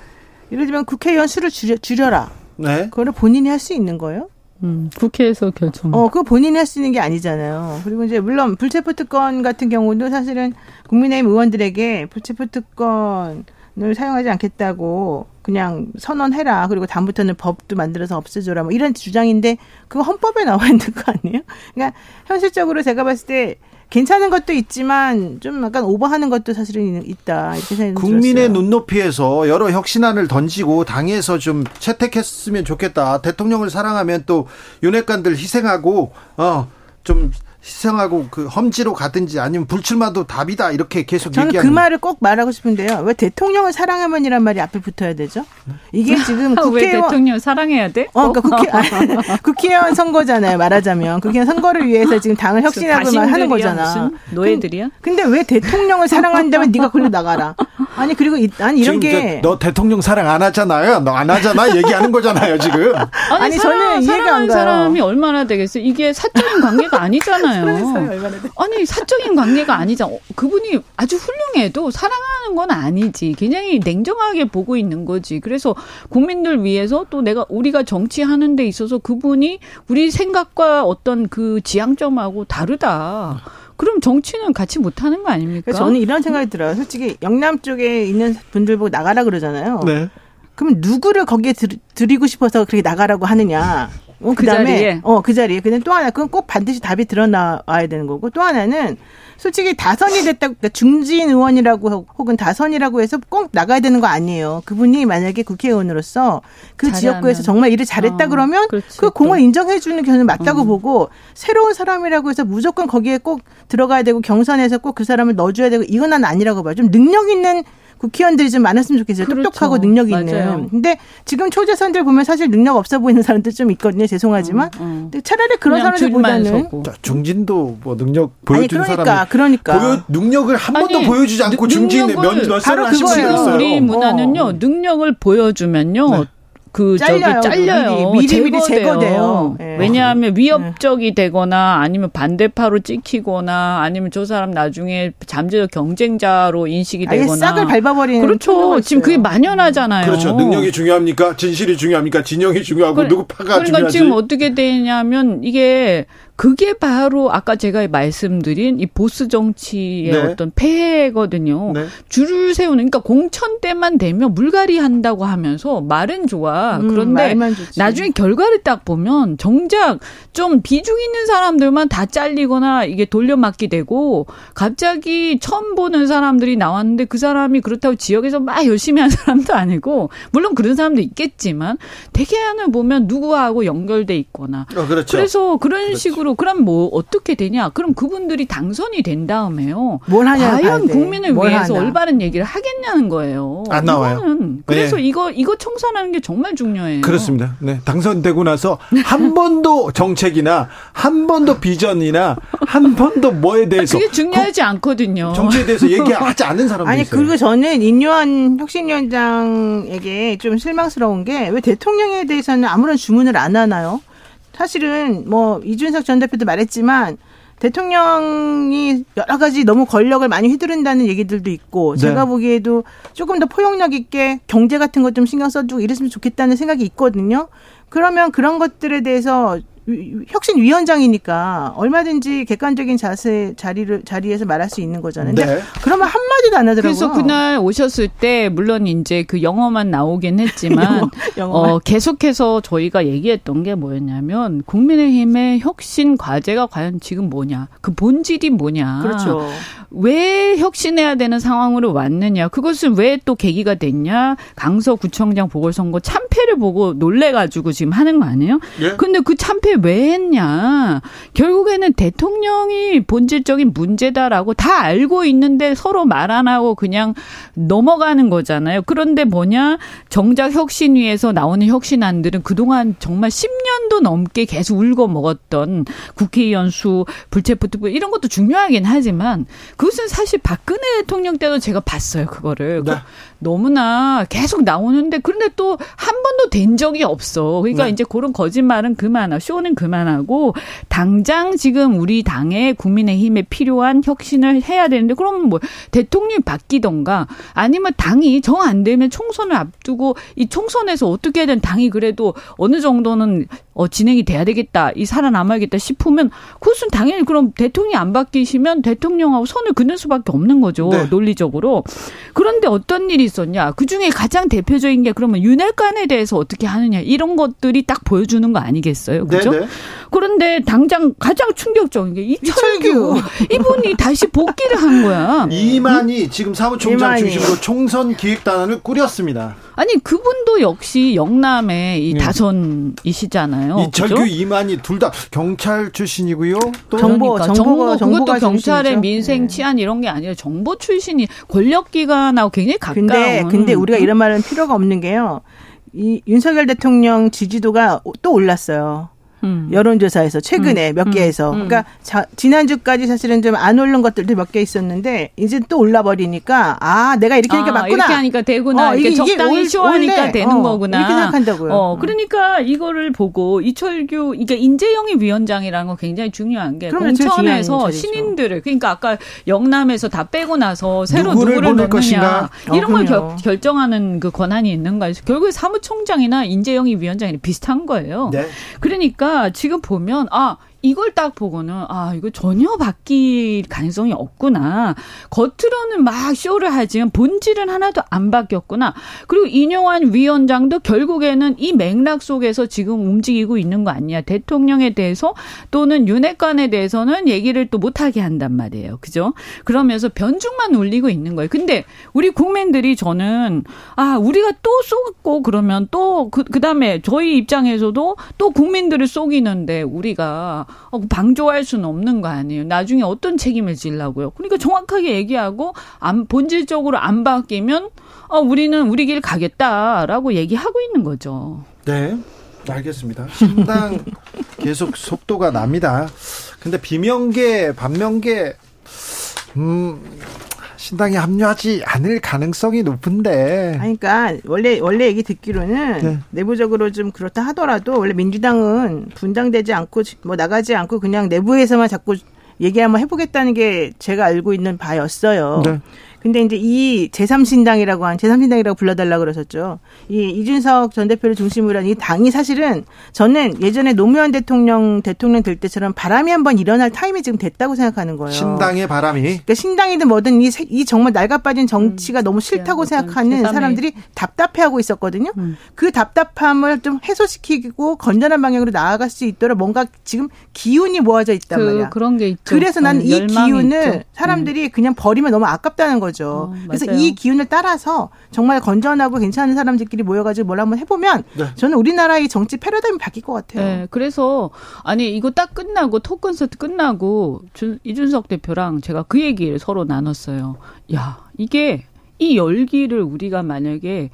예를 들면 국회의원 수를 줄여, 줄여라. 네. 그거를 본인이 할 수 있는 거예요? 음, 국회에서 결정. 어, 그거 본인이 할 수 있는 게 아니잖아요. 그리고 이제 물론 불체포 특권 같은 경우도 사실은 국민의힘 의원들에게 불체포 특권 을 사용하지 않겠다고 그냥 선언해라. 그리고 다음부터는 법도 만들어서 없애줘라. 뭐 이런 주장인데 그거 헌법에 나와 있는 거 아니에요? 그러니까 현실적으로 제가 봤을 때 괜찮은 것도 있지만 좀 약간 오버하는 것도 사실은 있다 이렇게 생각이 국민의 들었어요. 눈높이에서 여러 혁신안을 던지고 당에서 좀 채택했으면 좋겠다. 대통령을 사랑하면 또 윤핵관들 희생하고 어좀 희생하고 그 험지로 가든지 아니면 불출마도 답이다 이렇게 계속 저는 얘기하는 그 말을 꼭 말하고 싶은데요. 왜 대통령을 사랑하면이란 말이 앞에 붙어야 되죠? 이게 지금 국회의원 왜 대통령 사랑해야 돼? 어, 그러니까 국회 국회의원 선거잖아요. 말하자면 국회의원 선거를 위해서 지금 당을 혁신하고 하는 거잖아. 노예들이야? 근데 왜 대통령을 사랑한다면 네가 걸려 나가라? 아니 그리고 이, 아니 이런 게 너 대통령 사랑 안 하잖아요. 너 안 하잖아. 얘기하는 거잖아요 지금. 아니, 아니 사랑, 저는 이해가 안 가요. 사람이 얼마나 되겠어요? 이게 사적인 관계가 아니잖아요. 않잖아요. 아니 사적인 관계가 아니잖아. 어, 그분이 아주 훌륭해도 사랑하는 건 아니지. 굉장히 냉정하게 보고 있는 거지. 그래서 국민들 위해서 또 내가 우리가 정치하는 데 있어서 그분이 우리 생각과 어떤 그 지향점하고 다르다. 그럼 정치는 같이 못하는 거 아닙니까? 저는 이런 생각이 들어요. 솔직히 영남 쪽에 있는 분들 보고 나가라 그러잖아요. 네. 그럼 누구를 거기에 들, 이고 싶어서 그렇게 나가라고 하느냐? 어, 그 자리에 어 그 자리에 근데 또 하나 그건 꼭 반드시 답이 드러나와야 되는 거고 또 하나는 솔직히 다선이 됐다 그러니까 중진 의원이라고 혹은 다선이라고 해서 꼭 나가야 되는 거 아니에요. 그분이 만약에 국회의원으로서 그 잘하면. 지역구에서 정말 일을 잘했다 어, 그러면 그렇지, 그 공을 인정해 주는 게 저는 맞다고 음. 보고 새로운 사람이라고 해서 무조건 거기에 꼭 들어가야 되고 경선에서 꼭 그 사람을 넣어줘야 되고 이건 난 아니라고 봐요. 좀 능력 있는 국회의원들이 좀 많았으면 좋겠어요. 그렇죠. 똑똑하고 능력 있는. 맞아요. 근데 지금 초재선들 보면 사실 능력 없어 보이는 사람들 좀 있거든요. 죄송하지만. 음, 음. 차라리 그런 사람들보다는 중진도 뭐 능력 보여준 그러니까, 사람이 그러니까. 보여, 능력을 한 아니, 번도 보여주지 않고 중진에 몇 몇 바로 그거예요. 우리 문화는요. 어. 능력을 보여주면요. 네. 그 잘려요. 저기 잘려요. 미리 미리, 미리 제거돼요. 네. 왜냐하면 네. 위협적이 되거나 아니면 반대파로 찍히거나 아니면 저 사람 나중에 잠재적 경쟁자로 인식이 되거나 싹을 밟아버리는 그렇죠. 지금 그게 만연하잖아요. 그렇죠. 능력이 중요합니까? 진실이 중요합니까? 진영이 중요하고 그래, 누구 파가 그러니까 중요하지? 지금 어떻게 되냐면 이게 그게 바로 아까 제가 말씀드린 이 보스 정치의 네. 어떤 폐해거든요. 네. 줄을 세우는 그러니까 공천 때만 되면 물갈이 한다고 하면서 말은 좋아. 음, 그런데 나중에 결과를 딱 보면 정작 좀 비중 있는 사람들만 다 잘리거나 이게 돌려막기 되고 갑자기 처음 보는 사람들이 나왔는데 그 사람이 그렇다고 지역에서 막 열심히 한 사람도 아니고 물론 그런 사람도 있겠지만 대개안을 보면 누구하고 연결돼 있거나 어, 그렇죠. 그래서 그런 그렇죠. 식으로 식으로 그럼 뭐 어떻게 되냐? 그럼 그분들이 당선이 된 다음에요. 뭘 하냐? 과연 국민을 위해서 하냐. 올바른 얘기를 하겠냐는 거예요. 안 나와요. 그래서 네. 이거 이거 청산하는 게 정말 중요해요. 그렇습니다. 네. 당선되고 나서 한 번도 정책이나 한 번도 비전이나 한 번도 뭐에 대해서 그게 중요하지 거, 않거든요. 정치에 대해서 얘기하지 않은 사람도 아니, 있어요. 그리고 저는 인요한 혁신위원장에게 좀 실망스러운 게 왜 대통령에 대해서는 아무런 주문을 안 하나요? 사실은 뭐 이준석 전 대표도 말했지만 대통령이 여러 가지 너무 권력을 많이 휘두른다는 얘기들도 있고 네. 제가 보기에도 조금 더 포용력 있게 경제 같은 것 좀 신경 써주고 이랬으면 좋겠다는 생각이 있거든요. 그러면 그런 것들에 대해서 혁신위원장이니까 얼마든지 객관적인 자세 자리를 자리에서 말할 수 있는 거잖아요. 근데 네. 그러면 한 마디도 안 하더라고요. 그래서 그날 오셨을 때 물론 이제 그 영어만 나오긴 했지만 영어, 어, 계속해서 저희가 얘기했던 게 뭐였냐면 국민의힘의 혁신 과제가 과연 지금 뭐냐, 그 본질이 뭐냐. 그렇죠. 왜 혁신해야 되는 상황으로 왔느냐, 그것은 왜 또 계기가 됐냐. 강서구청장 보궐선거 참패를 보고 놀래가지고 지금 하는 거 아니에요? 예? 근데 그 참패 왜 했냐. 결국에는 대통령이 본질적인 문제다라고 다 알고 있는데 서로 말 안 하고 그냥 넘어가는 거잖아요. 그런데 뭐냐. 정작 혁신위에서 나오는 혁신안들은 그동안 정말 10년도 넘게 계속 울고 먹었던 국회의원 수, 불체포특보 이런 것도 중요하긴 하지만 그것은 사실 박근혜 대통령 때도 제가 봤어요. 그거를. 네. 너무나 계속 나오는데 그런데 또 한 번도 된 적이 없어. 그러니까 네. 이제 그런 거짓말은 그만하고 쇼는 그만하고 당장 지금 우리 당에 국민의힘에 필요한 혁신을 해야 되는데 그러면 뭐 대통령이 바뀌던가 아니면 당이 정 안 되면 총선을 앞두고 이 총선에서 어떻게든 당이 그래도 어느 정도는 어, 진행이 돼야 되겠다, 이 살아남아야겠다 싶으면 그것은 당연히 그럼 대통령이 안 바뀌시면 대통령하고 선을 그는 수밖에 없는 거죠. 네. 논리적으로. 그런데 어떤 일이 있었냐? 그 중에 가장 대표적인 게 그러면 윤핵관에 대해서 어떻게 하느냐 이런 것들이 딱 보여주는 거 아니겠어요? 그죠? 네, 네. 그런데 당장 가장 충격적인 게 이철규, 이분이 다시 복귀를 한 거야. 이만희 응? 지금 사무총장 이만희. 중심으로 총선 기획단을 꾸렸습니다. 아니 그분도 역시 영남의 이 네. 다선이시잖아요. 이철규 그죠? 이만희 둘 다 경찰 출신이고요. 또 정보, 그러니까 정보, 정보 그것도 경찰의 출신이죠. 민생 네. 치안 이런 게 아니라 정보 출신이 권력기관하고 굉장히 가까운. 근데 근데 우리가 이런 말은 필요가 없는 게요. 이 윤석열 대통령 지지도가 또 올랐어요. 음. 여론조사에서 최근에 음. 몇 음. 개에서 음. 그러니까 자, 지난주까지 사실은 좀 안 오른 것들도 몇 개 있었는데 이제 또 올라 버리니까 아 내가 이렇게 하니까 아, 맞구나 이렇게 하니까 되구나 어, 이게, 적당히 쇼하니까 되는 어, 거구나 이렇게 생각한다고요. 어, 그러니까 이거를 보고 이철규 이게 인재영입 위원장이라는 건 굉장히 중요한 게 공천에서 신인들을 그러니까 아까 영남에서 다 빼고 나서 새로 누구를, 누구를 넣느냐 것인가? 이런 어, 걸 결, 결정하는 그 권한이 있는 거예요. 결국에 사무총장이나 인재영입 위원장이 비슷한 거예요. 네. 그러니까 지금 보면 아 이걸 딱 보고는 아 이거 전혀 바뀔 가능성이 없구나. 겉으로는 막 쇼를 하지만 본질은 하나도 안 바뀌었구나. 그리고 인용한 위원장도 결국에는 이 맥락 속에서 지금 움직이고 있는 거 아니야. 대통령에 대해서 또는 윤핵관에 대해서는 얘기를 또 못하게 한단 말이에요. 그죠? 그러면서 변죽만 울리고 있는 거예요. 근데 우리 국민들이 저는 아 우리가 또 쏘고 그러면 또그 그다음에 저희 입장에서도 또 국민들을 속이는데 우리가 어, 방조할 수는 없는 거 아니에요. 나중에 어떤 책임을 지려고요. 그러니까 정확하게 얘기하고 안 본질적으로 안 바뀌면 어, 우리는 우리 길 가겠다라고 얘기하고 있는 거죠. 네. 알겠습니다. 신당 계속 속도가 납니다. 근데 비명계, 반명계, 음, 신당에 합류하지 않을 가능성이 높은데. 그러니까 원래 원래 얘기 듣기로는 네. 내부적으로 좀 그렇다 하더라도 원래 민주당은 분당되지 않고 뭐 나가지 않고 그냥 내부에서만 자꾸 얘기 한번 해보겠다는 게 제가 알고 있는 바였어요. 네. 근데 이제 이 제3신당이라고 한 제3신당이라고 불러달라 그러셨죠. 이 이준석 전 대표를 중심으로 한 이 당이 사실은 저는 예전에 노무현 대통령 대통령 될 때처럼 바람이 한번 일어날 타임이 지금 됐다고 생각하는 거예요. 신당의 바람이. 그러니까 신당이든 뭐든 이, 이 정말 낡아빠진 정치가 음, 너무 싫다고 생각하는 사람들이 답답해하고 있었거든요. 음. 그 답답함을 좀 해소시키고 건전한 방향으로 나아갈 수 있도록 뭔가 지금 기운이 모아져 있단 그, 말이야. 그런 게 있죠. 그래서 나는 이 기운을 있죠. 사람들이 음. 그냥 버리면 너무 아깝다는 거죠. 거죠. 어, 그래서 이 기운을 따라서 정말 건전하고 괜찮은 사람들끼리 모여가지고 뭘 한번 해보면 네. 저는 우리나라의 정치 패러다임이 바뀔 것 같아요. 네, 그래서 아니 이거 딱 끝나고 토 콘서트 끝나고 준, 이준석 대표랑 제가 그 얘기를 서로 나눴어요. 야 이게 이 열기를 우리가 만약에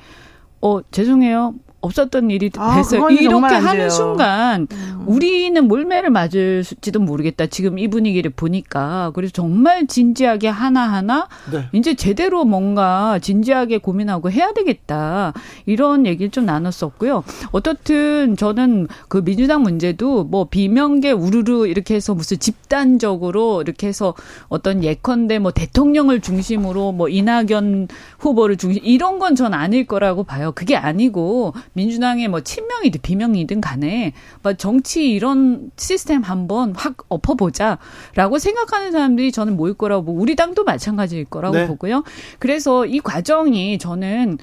어 죄송해요 없었던 일이 아, 됐어요. 이렇게 하는 순간 음. 우리는 몰매를 맞을지도 모르겠다. 지금 이 분위기를 보니까 그래서 정말 진지하게 하나하나 네. 이제 제대로 뭔가 진지하게 고민하고 해야 되겠다. 이런 얘기를 좀 나눴었고요. 어떻든 저는 그 민주당 문제도 뭐 비명계 우르르 이렇게 해서 무슨 집단적으로 이렇게 해서 어떤 예컨대 뭐 대통령을 중심으로 뭐 이낙연 후보를 중심 이런 건 전 아닐 거라고 봐요. 그게 아니고 민주당의 뭐 친명이든 비명이든 간에 뭐 정치 이런 시스템 한번 확 엎어보자라고 생각하는 사람들이 저는 모일 거라고 우리 당도 마찬가지일 거라고 네. 보고요. 그래서 이 과정이 저는 어,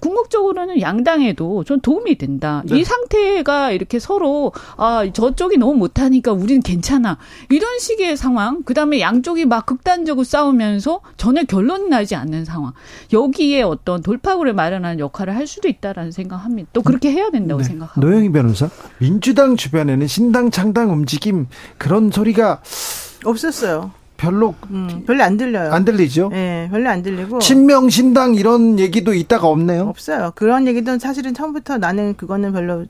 궁극적으로는 양당에도 좀 도움이 된다. 네. 이 상태가 이렇게 서로 아 저쪽이 너무 못하니까 우리는 괜찮아 이런 식의 상황. 그다음에 양쪽이 막 극단적으로 싸우면서 전혀 결론 나지 않는 상황. 여기에 어떤 돌파구를 마련하는 역할을 할 수도 있다라는 생각합니다. 또 그렇게 해야 된다고 네. 생각합니다. 노영희 변호사, 민주당 주변에는 신당 창당 움직임 그런 소리가 없었어요. 별로 음, 별로 안 들려요. 안 들리죠? 네, 별로 안 들리고. 친명 신당 이런 얘기도 있다가 없네요. 없어요. 그런 얘기도 사실은 처음부터 나는 그거는 별로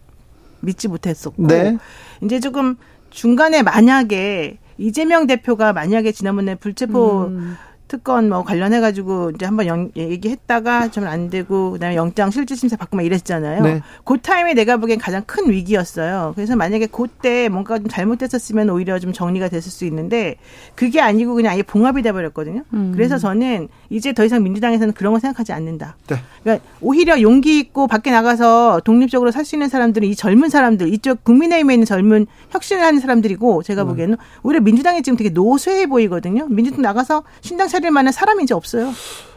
믿지 못했었고. 네. 이제 조금 중간에 만약에 이재명 대표가 만약에 지난번에 불체포 음. 특권 뭐 관련해 가지고 이제 한번 영, 얘기했다가 좀 안 되고 그다음에 영장 실질 심사 받고 막 이랬잖아요. 네. 그 타임에 내가 보기엔 가장 큰 위기였어요. 그래서 만약에 그때 뭔가 좀 잘못됐었으면 오히려 좀 정리가 됐을 수 있는데 그게 아니고 그냥 아예 봉합이 돼 버렸거든요. 음. 그래서 저는 이제 더 이상 민주당에서는 그런 거 생각하지 않는다. 네. 그러니까 오히려 용기 있고 밖에 나가서 독립적으로 살 수 있는 사람들은 이 젊은 사람들 이쪽 국민의힘에 있는 젊은 혁신을 하는 사람들이고 제가 음. 보기에는 오히려 민주당이 지금 되게 노쇠해 보이거든요. 민주당 나가서 신당 차릴 만한 사람이 이제 없어요.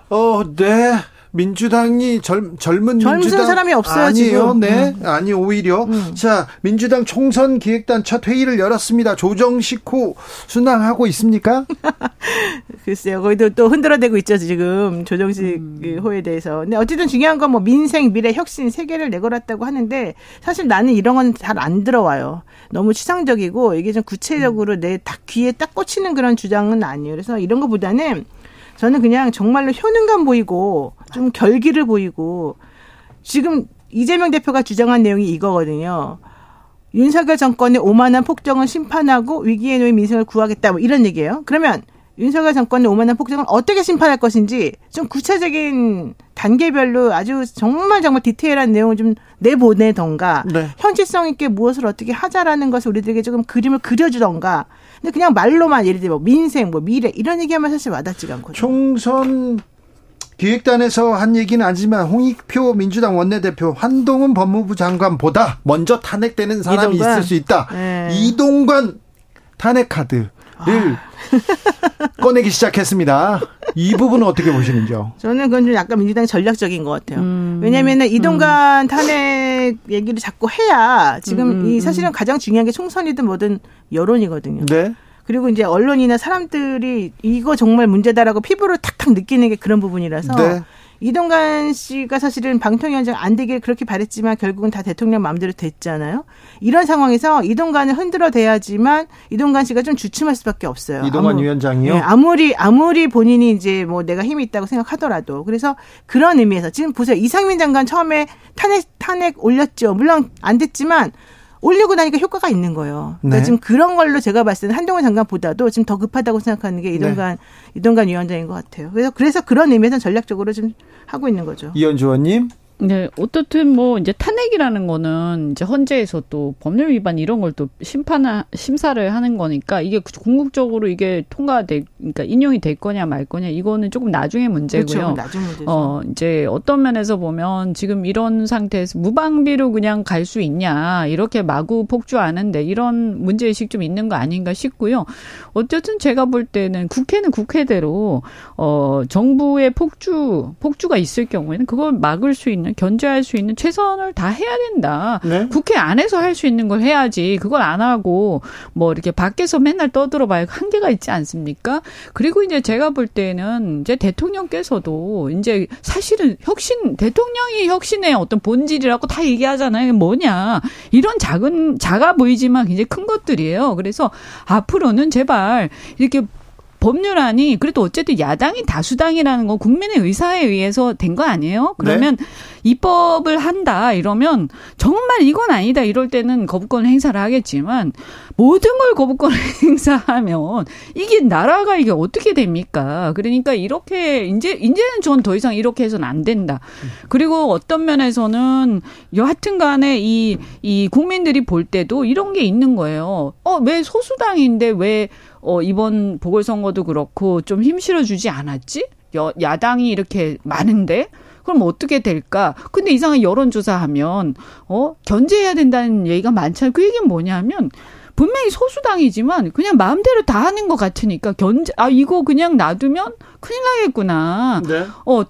어, 네. 민주당이 젊, 젊은 젊은 민주당 사람이 없어요 아니에요. 지금. 네, 음. 아니 오히려 음. 자 민주당 총선 기획단 첫 회의를 열었습니다. 조정식 호 순항하고 있습니까? 글쎄요, 거기도 또 흔들어대고 있죠 지금 조정식 음. 그 호에 대해서. 근데 어쨌든 중요한 건 뭐 민생, 미래, 혁신 세 개를 내걸었다고 하는데 사실 나는 이런 건 잘 안 들어와요. 너무 추상적이고 이게 좀 구체적으로 내 딱 귀에 딱 꽂히는 그런 주장은 아니에요. 그래서 이런 것보다는 저는 그냥 정말로 효능감 보이고 좀 결기를 보이고 지금 이재명 대표가 주장한 내용이 이거거든요. 윤석열 정권의 오만한 폭정을 심판하고 위기에 놓인 민생을 구하겠다 뭐 이런 얘기예요. 그러면 윤석열 정권의 오만한 폭정을 어떻게 심판할 것인지 좀 구체적인 단계별로 아주 정말 정말 디테일한 내용을 좀 내보내던가 네. 현실성 있게 무엇을 어떻게 하자라는 것을 우리들에게 조금 그림을 그려주던가 근데 그냥 말로만 예를 들어 뭐 민생 뭐 미래 이런 얘기하면 사실 와닿지가 않거든요. 총선 기획단에서 한 얘기는 아니지만 홍익표 민주당 원내대표 한동훈 법무부 장관보다 먼저 탄핵되는 사람이 이동관. 있을 수 있다. 네. 이동관 탄핵 카드를 아. 꺼내기 시작했습니다. 이 부분은 어떻게 보시는지요? 저는 그건 좀 약간 민주당 전략적인 것 같아요. 음, 왜냐하면 이동관 음. 탄핵 얘기를 자꾸 해야 지금 음, 이 음. 사실은 가장 중요한 게 총선이든 뭐든 여론이거든요. 네. 그리고 이제 언론이나 사람들이 이거 정말 문제다라고 피부로 탁탁 느끼는 게 그런 부분이라서 네. 이동관 씨가 사실은 방통위원장 안 되길 그렇게 바랬지만 결국은 다 대통령 마음대로 됐잖아요. 이런 상황에서 이동관을 흔들어 대야지만 이동관 씨가 좀 주춤할 수밖에 없어요. 이동관 아무, 위원장이요? 네, 아무리 아무리 본인이 이제 뭐 내가 힘이 있다고 생각하더라도 그래서 그런 의미에서 지금 보세요. 이상민 장관 처음에 탄핵 탄핵 올렸죠. 물론 안 됐지만 올리고 나니까 효과가 있는 거예요. 그러니까 네. 지금 그런 걸로 제가 봤을 때는 한동훈 장관보다도 지금 더 급하다고 생각하는 게 이동관 네. 이동관 위원장인 것 같아요. 그래서 그래서 그런 의미에서 전략적으로 좀 하고 있는 거죠. 이현주 의원님. 네, 어떻든 뭐 이제 탄핵이라는 거는 이제 헌재에서 또 법률 위반 이런 걸 또 심판 심사를 하는 거니까 이게 궁극적으로 이게 통과돼 그러니까 인용이 될 거냐 말 거냐 이거는 조금 나중에 문제고요. 그렇죠, 나중 문제죠. 어, 이제 어떤 면에서 보면 지금 이런 상태에서 무방비로 그냥 갈 수 있냐 이렇게 마구 폭주하는데 이런 문제 의식 좀 있는 거 아닌가 싶고요. 어쨌든 제가 볼 때는 국회는 국회대로 어 정부의 폭주 폭주가 있을 경우에는 그걸 막을 수 있는 있는 견제할 수 있는 최선을 다 해야 된다. 네? 국회 안에서 할 수 있는 걸 해야지 그걸 안 하고 뭐 이렇게 밖에서 맨날 떠들어봐야 한계가 있지 않습니까? 그리고 이제 제가 볼 때는 이제 대통령께서도 이제 사실은 혁신 대통령이 혁신의 어떤 본질이라고 다 얘기하잖아요. 뭐냐 이런 작은 작아 보이지만 굉장히 큰 것들이에요. 그래서 앞으로는 제발 이렇게 법률안이 그래도 어쨌든 야당이 다수당이라는 건 국민의 의사에 의해서 된 거 아니에요? 그러면 네. 입법을 한다 이러면 정말 이건 아니다 이럴 때는 거부권 행사를 하겠지만 모든 걸 거부권 행사하면 이게 나라가 이게 어떻게 됩니까? 그러니까 이렇게 이제 이제는 전 더 이상 이렇게 해서는 안 된다. 그리고 어떤 면에서는 여하튼간에 이 이 국민들이 볼 때도 이런 게 있는 거예요. 어 왜 소수당인데 왜 어, 이번 보궐선거도 그렇고 좀 힘 실어주지 않았지? 여, 야당이 이렇게 많은데? 그럼 어떻게 될까? 근데 이상한 여론조사하면, 어, 견제해야 된다는 얘기가 많잖아요. 그 얘기는 뭐냐면, 분명히 소수당이지만 그냥 마음대로 다 하는 것 같으니까 견제 아 이거 그냥 놔두면 큰일 나겠구나. 네. 어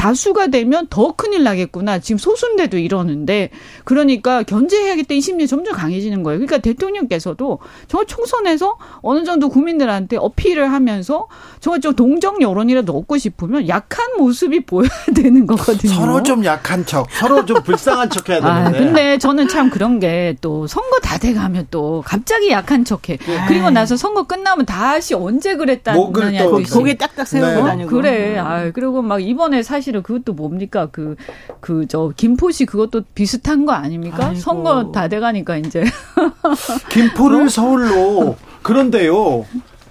다수가 되면 더 큰일 나겠구나. 지금 소수인데도 이러는데 그러니까 견제해야겠다 이 심리 점점 강해지는 거예요. 그러니까 대통령께서도 저 총선에서 어느 정도 국민들한테 어필을 하면서 저좀 동정 여론이라도 얻고 싶으면 약한 모습이 보여야 되는 거거든요. 서로 좀 약한 척, 서로 좀 불쌍한 척 해야 아, 되는데. 아, 근데 저는 참 그런 게 또 선거 다 돼가면 또 갑자기 약한 척해. 네. 그리고 나서 선거 끝나면 다시 언제 그랬다는 고개 딱딱 세우고 네. 다니고. 그래. 아, 그리고 막 이번에 사실 사실은 그것도 뭡니까? 그, 그, 저, 김포시 그것도 비슷한 거 아닙니까? 아이고. 선거 다 돼가니까 이제. 김포를 어? 서울로. 그런데요.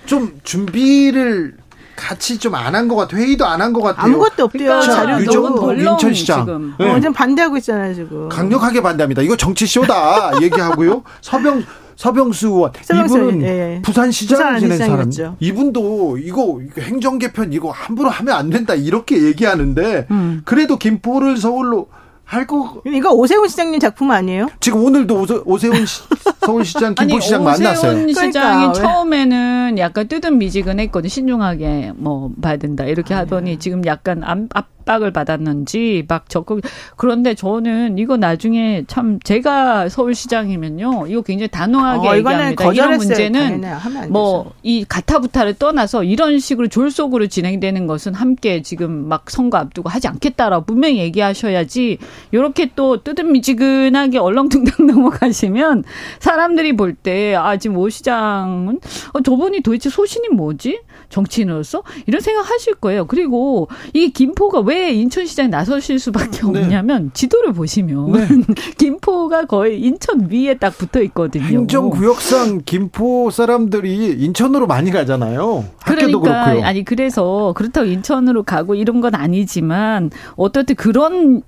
좀 준비를 같이 좀 안 한 것 같아. 회의도 안 한 것 같아요. 아무것도 없대요. 그러니까 자료도 인천시장. 지금. 네. 완전 반대하고 있잖아요, 지금. 강력하게 반대합니다. 이거 정치 쇼다. 얘기하고요. 서병, 서병수 의원 이분은 예. 부산시장 지낸 사람 이분도 이거 행정 개편 이거 함부로 하면 안 된다 이렇게 얘기하는데 음. 그래도 김포를 서울로 할거 이거 오세훈 시장님 작품 아니에요? 지금 오늘도 오세, 훈 서울시장 김포시장 만났어요. 오세훈 시장이 그러니까, 처음에는 약간 뜨든 미지근했거든 신중하게 뭐 봐야 된다 이렇게 하더니 지금 약간 앞 압박을 받았는지 막 적극. 그런데 저는 이거 나중에 참 제가 서울시장이면요 이거 굉장히 단호하게 어, 얘기합니다. 이런 문제는 뭐 이 가타부타를 떠나서 이런 식으로 졸속으로 진행되는 것은 함께 지금 막 선거 앞두고 하지 않겠다라고 분명히 얘기하셔야지. 이렇게 또 뜨뜻미지근하게 얼렁뚱땅 넘어가시면 사람들이 볼 때 아 지금 오 시장은 어, 저분이 도대체 소신이 뭐지? 정치인으로서? 이런 생각하실 거예요. 그리고 이 김포가 왜 인천시장에 나서실 수밖에 네. 없냐면 지도를 보시면 네. 김포가 거의 인천 위에 딱 붙어 있거든요. 행정구역상 김포 사람들이 인천으로 많이 가잖아요. 그러니까 아니 그래서 그렇다고 인천으로 가고 이런 건 아니지만 어떻든 그런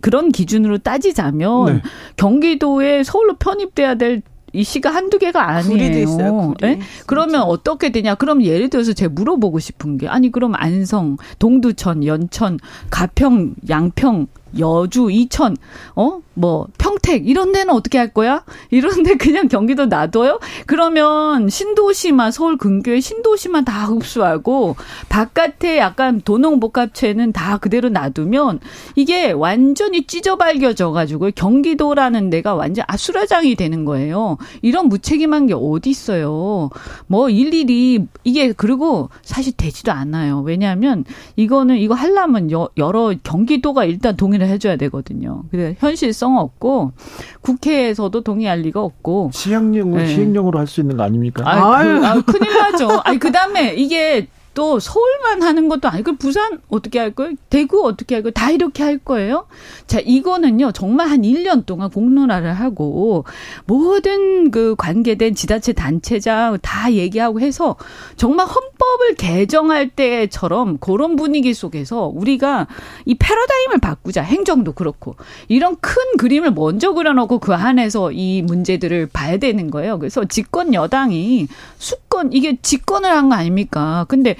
그런 기준으로 따지자면 네. 경기도에 서울로 편입돼야 될 이 시가 한두 개가 아니에요. 있어요, 네? 그러면 어떻게 되냐? 그럼 예를 들어서 제가 물어보고 싶은 게 아니 그럼 안성, 동두천, 연천, 가평, 양평 여주, 이천, 어, 뭐 평택 이런 데는 어떻게 할 거야? 이런데 그냥 경기도 놔둬요? 그러면 신도시만 서울 근교의 신도시만 다 흡수하고 바깥에 약간 도농복합체는 다 그대로 놔두면 이게 완전히 찢어발겨져 가지고 경기도라는 데가 완전 아수라장이 되는 거예요. 이런 무책임한 게 어디 있어요? 뭐 일일이 이게 그리고 사실 되지도 않아요. 왜냐하면 이거는 이거 하려면 여러 경기도가 일단 동 의를 해줘야 되거든요. 그래 현실성 없고 국회에서도 동의할 리가 없고 시행령으로 네. 시행령으로 할 수 있는 거 아닙니까? 아, 그, 아 큰일 나죠. 아니 그다음에 이게 또 서울만 하는 것도 아니고 부산 어떻게 할 거예요? 대구 어떻게 할 거예요? 다 이렇게 할 거예요? 자, 이거는요. 정말 한 1년 동안 공론화를 하고 모든 그 관계된 지자체 단체장 다 얘기하고 해서 정말 헌법을 개정할 때처럼 그런 분위기 속에서 우리가 이 패러다임을 바꾸자. 행정도 그렇고. 이런 큰 그림을 먼저 그려놓고 그 안에서 이 문제들을 봐야 되는 거예요. 그래서 집권 여당이 수권 이게 집권을 한 거 아닙니까? 근데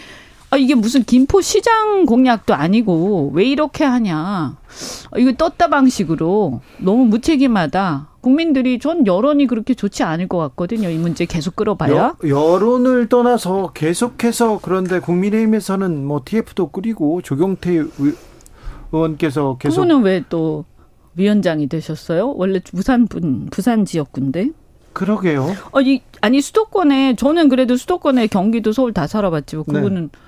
아, 이게 무슨 김포 시장 공약도 아니고 왜 이렇게 하냐. 아, 이거 떴다 방식으로 너무 무책임하다. 국민들이 전 여론이 그렇게 좋지 않을 것 같거든요. 이 문제 계속 끌어봐야. 여, 여론을 떠나서 계속해서 그런데 국민의힘에서는 뭐 TF도 꾸리고 조경태 의원께서 계속 그분은 왜 또 위원장이 되셨어요? 원래 부산 분 부산 지역군데. 그러게요. 아니, 아니 수도권에 저는 그래도 수도권에 경기도 서울 다 살아봤지. 뭐 그분은 네.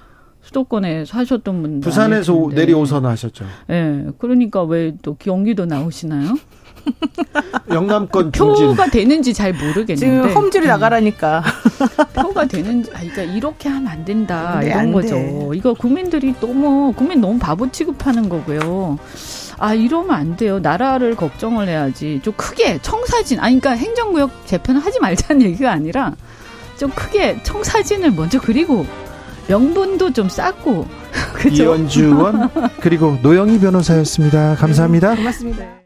수도권에 사셨던 분 부산에서 내리오선 하셨죠. 예. 네. 그러니까 왜 또 경기도 나오시나요? 영남권 표가 되는지 잘 모르겠는데 지금 험지를 음. 나가라니까 표가 되는지 아 그러니까 이렇게 하면 안 된다 네, 이런 안 거죠. 돼. 이거 국민들이 너무 국민 너무 바보 취급하는 거고요. 아 이러면 안 돼요. 나라를 걱정을 해야지. 좀 크게 청사진 아니 그러니까 행정구역 재편을 하지 말자는 얘기가 아니라 좀 크게 청사진을 먼저 그리고 명분도 좀 쌓고 그죠? 이현주 원 그리고 노영희 변호사였습니다. 감사합니다. 고맙습니다.